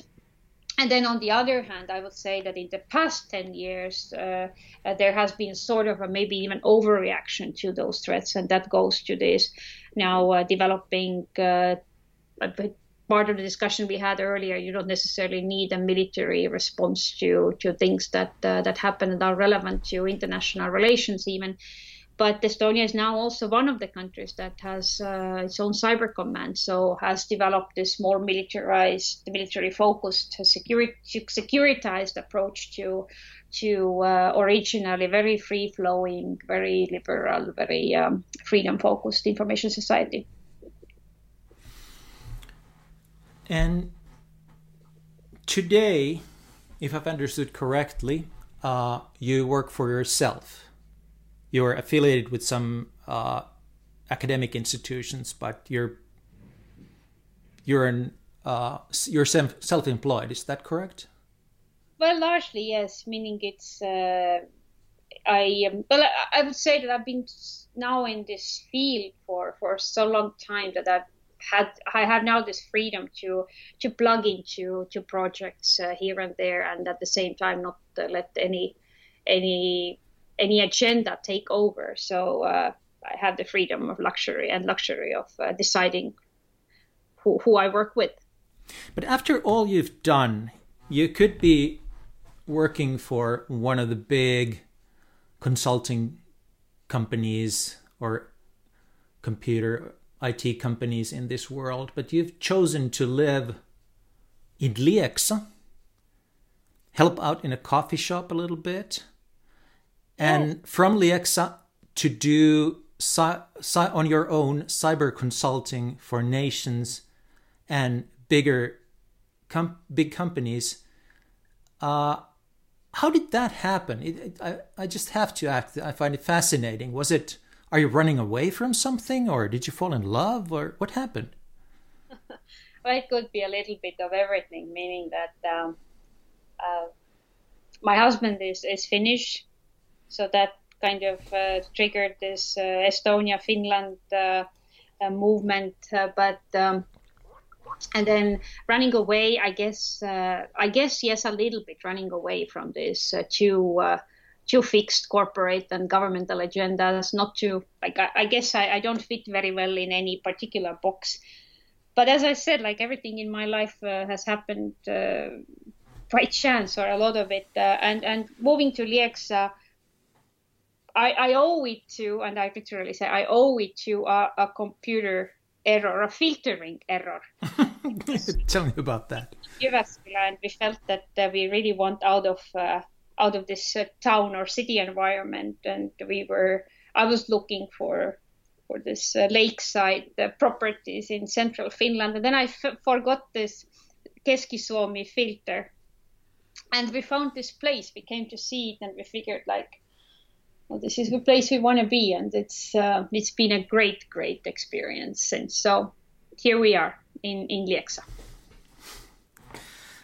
And then on the other hand, I would say that in the past 10 years, uh, uh, there has been sort of a maybe even overreaction to those threats. And that goes to this now uh, developing uh, a bit part of the discussion we had earlier, you don't necessarily need a military response to to things that uh, that happen and are relevant to international relations even. But Estonia is now also one of the countries that has uh, its own cyber command, so has developed this more militarized, military-focused, security, securitized approach to to uh, originally very free-flowing, very liberal, very um, freedom-focused information society. And today, if I've understood correctly, uh, you work for yourself. You're affiliated with some uh, academic institutions, but you're you're an uh, you're self-employed. Is that correct? Well, largely yes. Meaning it's uh, I um, well I would say that I've been now in this field for for so long time that I've had I have now this freedom to to plug into to projects uh, here and there, and at the same time not uh, let any any any agenda take over. So uh, I have the freedom of luxury and luxury of uh, deciding who who I work with. But after all you've done, you could be working for one of the big consulting companies or computer IT companies in this world, but you've chosen to live in Lieksa, help out in a coffee shop a little bit, and oh. from Lieksa to do on your own cyber consulting for nations and bigger com- big companies. Uh, how did that happen? It, it, I, I just have to act. I find it fascinating. Was it are you running away from something, or did you fall in love, or what happened? well, it could be a little bit of everything, meaning that um, uh, my husband is, is Finnish, so that kind of uh, triggered this uh, Estonia Finland uh, uh, movement. Uh, but um, and then running away, I guess, I guess yes, a little bit running away from this to too fixed corporate and governmental agendas, not too like I, I guess I, I, don't fit very well in any particular box. But as I said, like everything in my life uh, has happened uh, by chance or a lot of it. Uh, and and moving to Lieksa, I, I owe it to, and I literally say I owe it to a, a computer error, a filtering error. Tell me about that. Jyväskylä, and we felt that uh, we really want out of uh, out of this uh, town or city environment, and we were. I was looking for for this uh, lakeside properties in central Finland, and then I f- forgot this Keski-Suomi filter, and we found this place. We came to see it, and we figured like, well, this is the place we want to be, and it's uh, it's been a great, great experience since. So here we are in in Lieksa.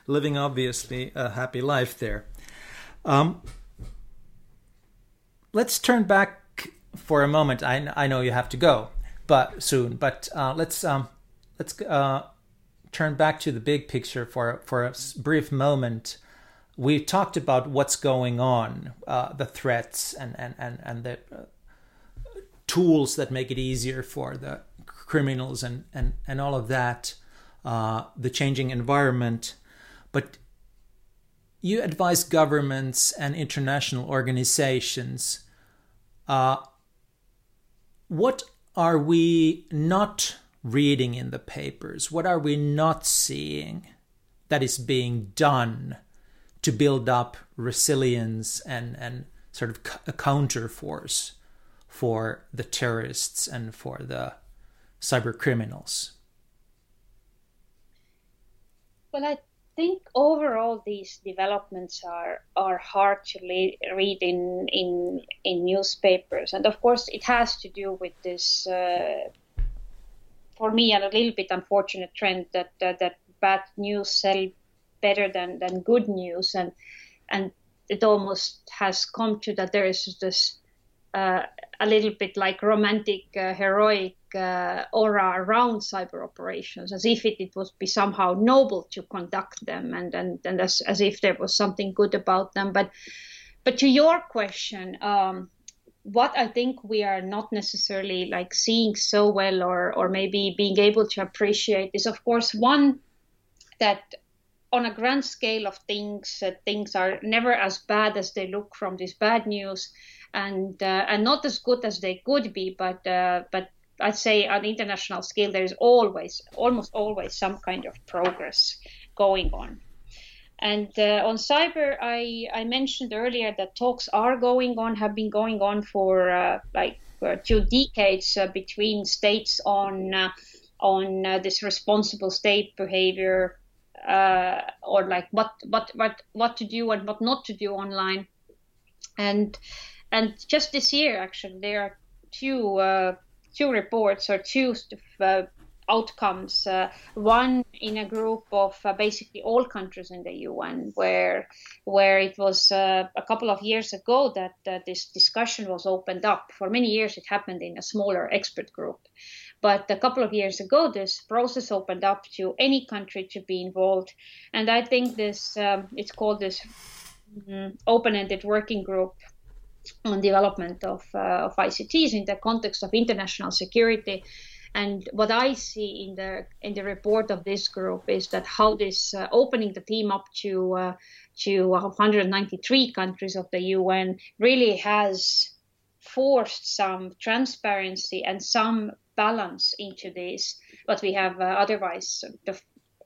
Living obviously a happy life there. Um, let's turn back for a moment. I I know you have to go, but soon. But uh, let's um, let's uh, turn back to the big picture for for a brief moment. We talked about what's going on, uh, the threats, and and and and the uh, tools that make it easier for the criminals and and and all of that, uh, the changing environment, but you advise governments and international organizations. Uh, what are we not reading in the papers? What are we not seeing that is being done to build up resilience and, and sort of a counter force for the terrorists and for the cyber criminals? Well, I think overall these developments are are hard to read in in in newspapers, and of course it has to do with this. Uh, for me, and a little bit unfortunate trend that uh, that bad news sell better than than good news, and and it almost has come to that there is this uh, a little bit like romantic, uh, heroic uh, aura around cyber operations, as if it, it would be somehow noble to conduct them, and and, and as, as if there was something good about them. But but to your question, um, what I think we are not necessarily like seeing so well, or or maybe being able to appreciate, is of course one that on a grand scale of things, uh, things are never as bad as they look from this bad news and uh, and not as good as they could be, but uh, but I'd say on international scale there is always almost always some kind of progress going on. And uh, on cyber, I, I mentioned earlier that talks are going on, have been going on for uh, like uh, two decades uh, between states on on this responsible state behavior, or like what what what what to do and what not to do online. And and just this year, actually, there are two uh, two reports or two uh, outcomes. Uh, one in a group of uh, basically all countries in the UN, where where it was uh, a couple of years ago that uh, this discussion was opened up. For many years, it happened in a smaller expert group. But a couple of years ago, this process opened up to any country to be involved, and I think this um, it's called this um, open-ended working group on development of, uh, of ICTs in the context of international security. And what I see in the in the report of this group is that how this uh, opening the team up to uh, to 193 countries of the UN really has forced some transparency and some balance into this, what we have uh, otherwise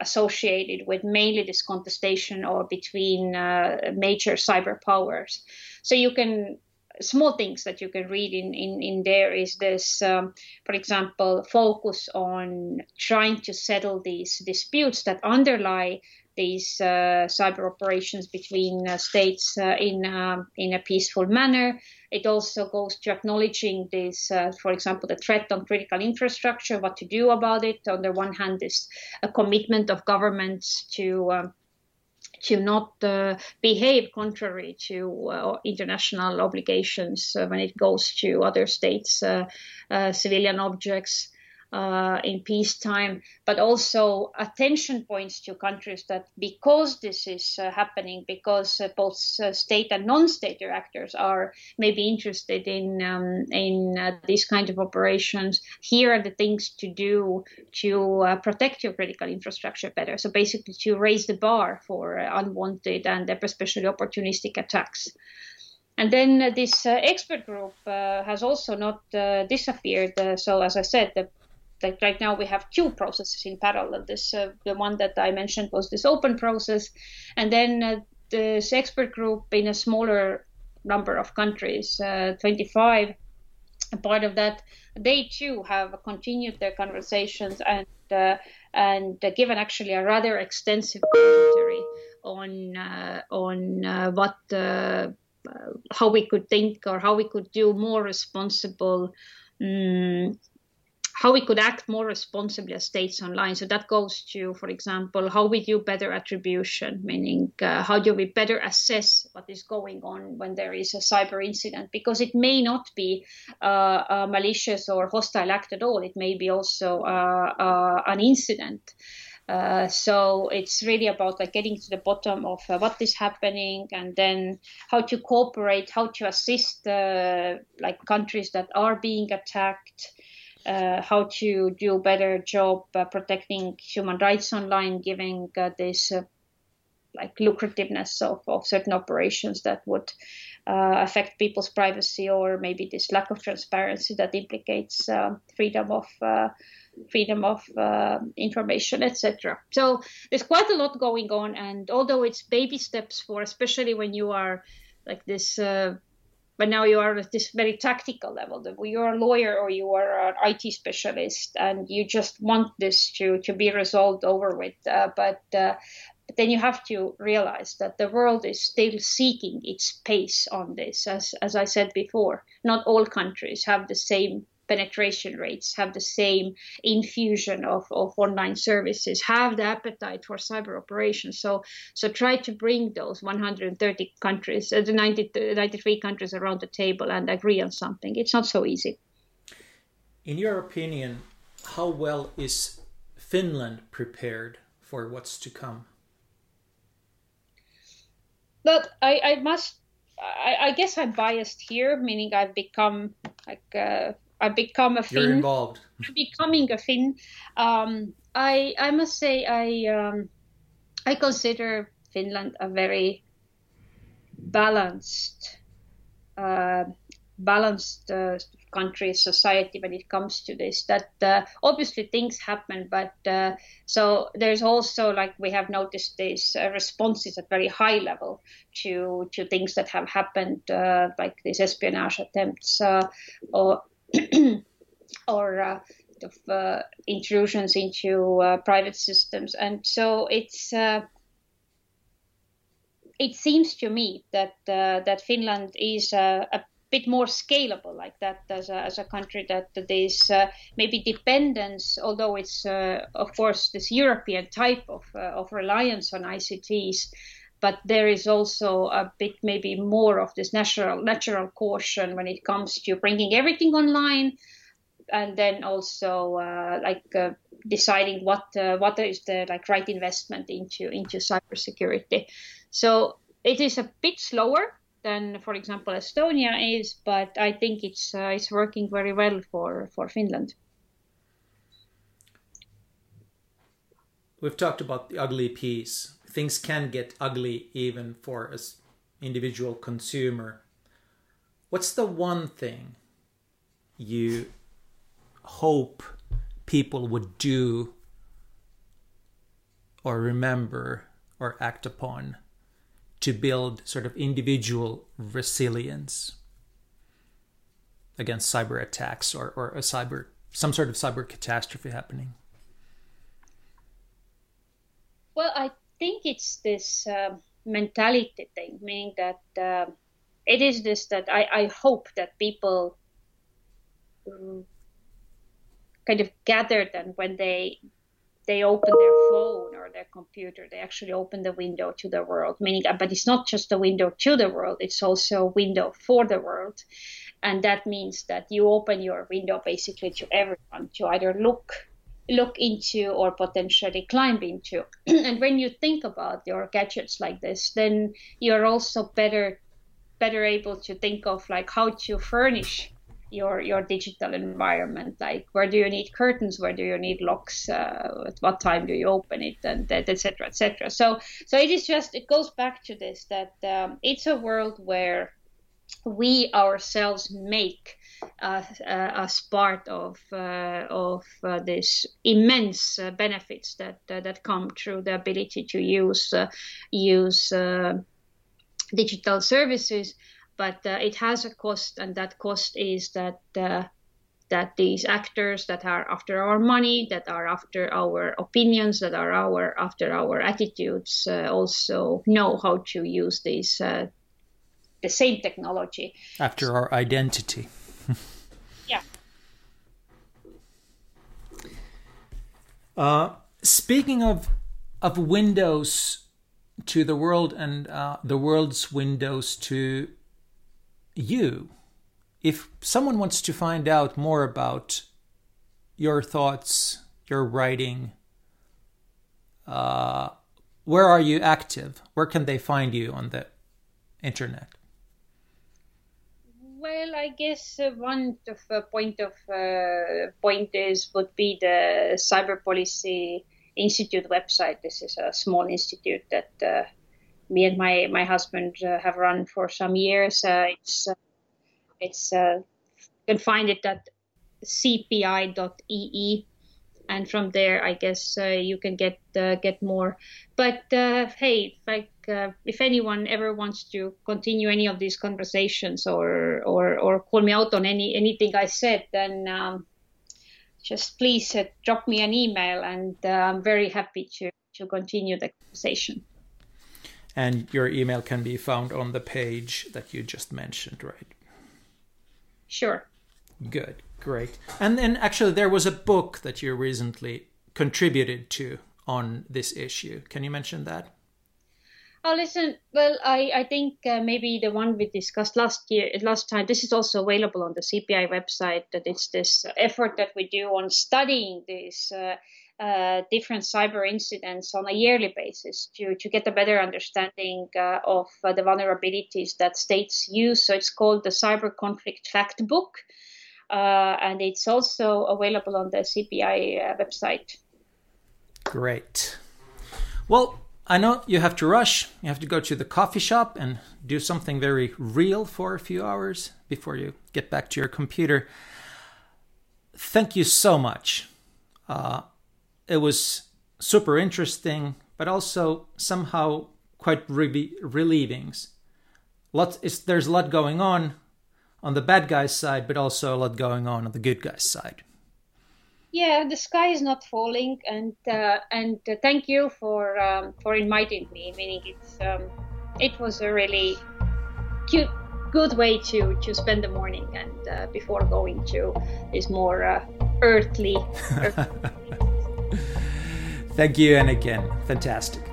associated with mainly this contestation or between uh, major cyber powers. So you can small things that you can read in, in, in there is this, um, for example, focus on trying to settle these disputes that underlie these uh, cyber operations between uh, states uh, in um, in a peaceful manner. It also goes to acknowledging this, uh, for example, the threat on critical infrastructure, what to do about it. On the one hand, is a commitment of governments to um, to not uh, behave contrary to uh, international obligations uh, when it goes to other states' uh, uh, civilian objects uh, in peacetime, but also attention points to countries that because this is uh, happening, because uh, both uh, state and non-state actors are maybe interested in um, in uh, these kind of operations, here are the things to do to uh, protect your critical infrastructure better. So basically, to raise the bar for unwanted and especially opportunistic attacks. And then uh, this uh, expert group uh, has also not disappeared. so, as I said, the like right now we have two processes in parallel. This uh, the one that I mentioned was this open process, and then uh, this expert group in a smaller number of countries, uh, 25. Part of that, they too have continued their conversations and uh, and given actually a rather extensive commentary on uh, on uh, what how we could think or how we could do more responsible. Um, how we could act more responsibly as states online. So that goes to, for example, how we do better attribution, meaning uh, how do we better assess what is going on when there is a cyber incident, because it may not be uh, a malicious or hostile act at all. It may be also uh, uh an incident. Uh, so it's really about like getting to the bottom of uh, what is happening and then how to cooperate, how to assist uh, like countries that are being attacked, uh, how to do a better job uh, protecting human rights online, giving this like lucrativeness of, of certain operations that would affect people's privacy or maybe this lack of transparency that implicates freedom of freedom of uh, information, etc. So there's quite a lot going on, and although it's baby steps for, especially when you are like this, uh, but now you are at this very tactical level. That you're a lawyer or you are an IT specialist, and you just want this to to be resolved over with. Uh, but uh, but then you have to realize that the world is still seeking its pace on this. As as I said before, not all countries have the same penetration rates, have the same infusion of, of online services, have the appetite for cyber operations. So, so try to bring those 130 countries, uh, the 90, 93 countries around the table and agree on something. It's not so easy. In your opinion, how well is Finland prepared for what's to come? But I, I must I, I, guess I'm biased here, meaning I've become like uh, I become a Finn. You're involved. Becoming a Finn. Um, I I must say I um, I consider Finland a very balanced uh, balanced uh, country society when it comes to this that uh, obviously things happen but uh, so there's also like we have noticed these uh, responses at very high level to to things that have happened uh, like these espionage attempts uh, or or uh, of, uh, intrusions into uh, private systems. And so it's uh, it seems to me that uh, that Finland is a bit more scalable like that as a, as a country that, that is uh, maybe dependence, although it's of course this European type of of reliance on ICTs but there is also a bit maybe more of this natural natural caution when it comes to bringing everything online and then also uh, like uh, deciding what uh, what is the like right investment into into cybersecurity. So it is a bit slower than for example Estonia is but I think it's uh, it's working very well for for Finland. We've talked about the ugly peace things can get ugly even for us individual consumer. What's the one thing you hope people would do or remember or act upon to build sort of individual resilience against cyber attacks or, or a cyber some sort of cyber catastrophe happening? Well, I think it's this uh, mentality thing, meaning that uh, it is this that I, I hope that people um, kind of gather then when they they open their phone or their computer they actually open the window to the world. Meaning but it's not just a window to the world it's also a window for the world. And that means that you open your window basically to everyone to either look look into or potentially climb into. and when you think about your gadgets like this, then you're also better better able to think of like how to furnish your your digital environment. Like where do you need curtains? Where do you need locks? Uh, at what time do you open it? And etc etc so so it is just it goes back to this that um, it's a world where we ourselves make uh, as part of uh, of uh, this immense benefits that that come through the ability to use use digital services. But it has a cost, and that cost is that that these actors that are after our money, that are after our opinions, that are our after our attitudes, uh, also know how to use these uh, the same technology after our identity. Uh, speaking of of windows to the world and uh, the world's windows to you, if someone wants to find out more about your thoughts, your writing, uh, where are you active? Where can they find you on the internet? Well, I guess uh, one of uh, point of uh, point is would be the Cyber Policy Institute website. This is a small institute that uh, me and my my husband uh, have run for some years. Uh, it's it's you can find it at cpi.ee and from there i guess uh, you can get uh, get more. But uh, hey like uh, if anyone ever wants to continue any of these conversations or or or call me out on any anything i said then um, just please uh, drop me an email and uh, i'm very happy to to continue the conversation. And your email can be found on the page that you just mentioned right? Sure. Good Great. And then actually, there was a book that you recently contributed to on this issue. Can you mention that? Oh, listen. Well, I, I think uh, maybe the one we discussed last year, last time. This is also available on the CPI website. That it's this effort that we do on studying these uh, uh, different cyber incidents on a yearly basis to to get a better understanding uh, of uh, the vulnerabilities that states use. So it's called the Cyber Conflict Fact Book uh, and it's also available on the CPI uh, website. Great. Well, I know you have to rush. You have to go to the coffee shop and do something very real for a few hours before you get back to your computer. Thank you so much. Uh, it was super interesting, but also somehow quite re- relieving. Lots, there's a lot going on, on the bad guys' side, but also a lot going on on the good guys' side. Yeah, the sky is not falling, and uh, and uh, thank you for um, for inviting me. Meaning it's um, it was a really cute, good way to to spend the morning, and uh, before going to is more uh, earthly. thank you, and again, fantastic.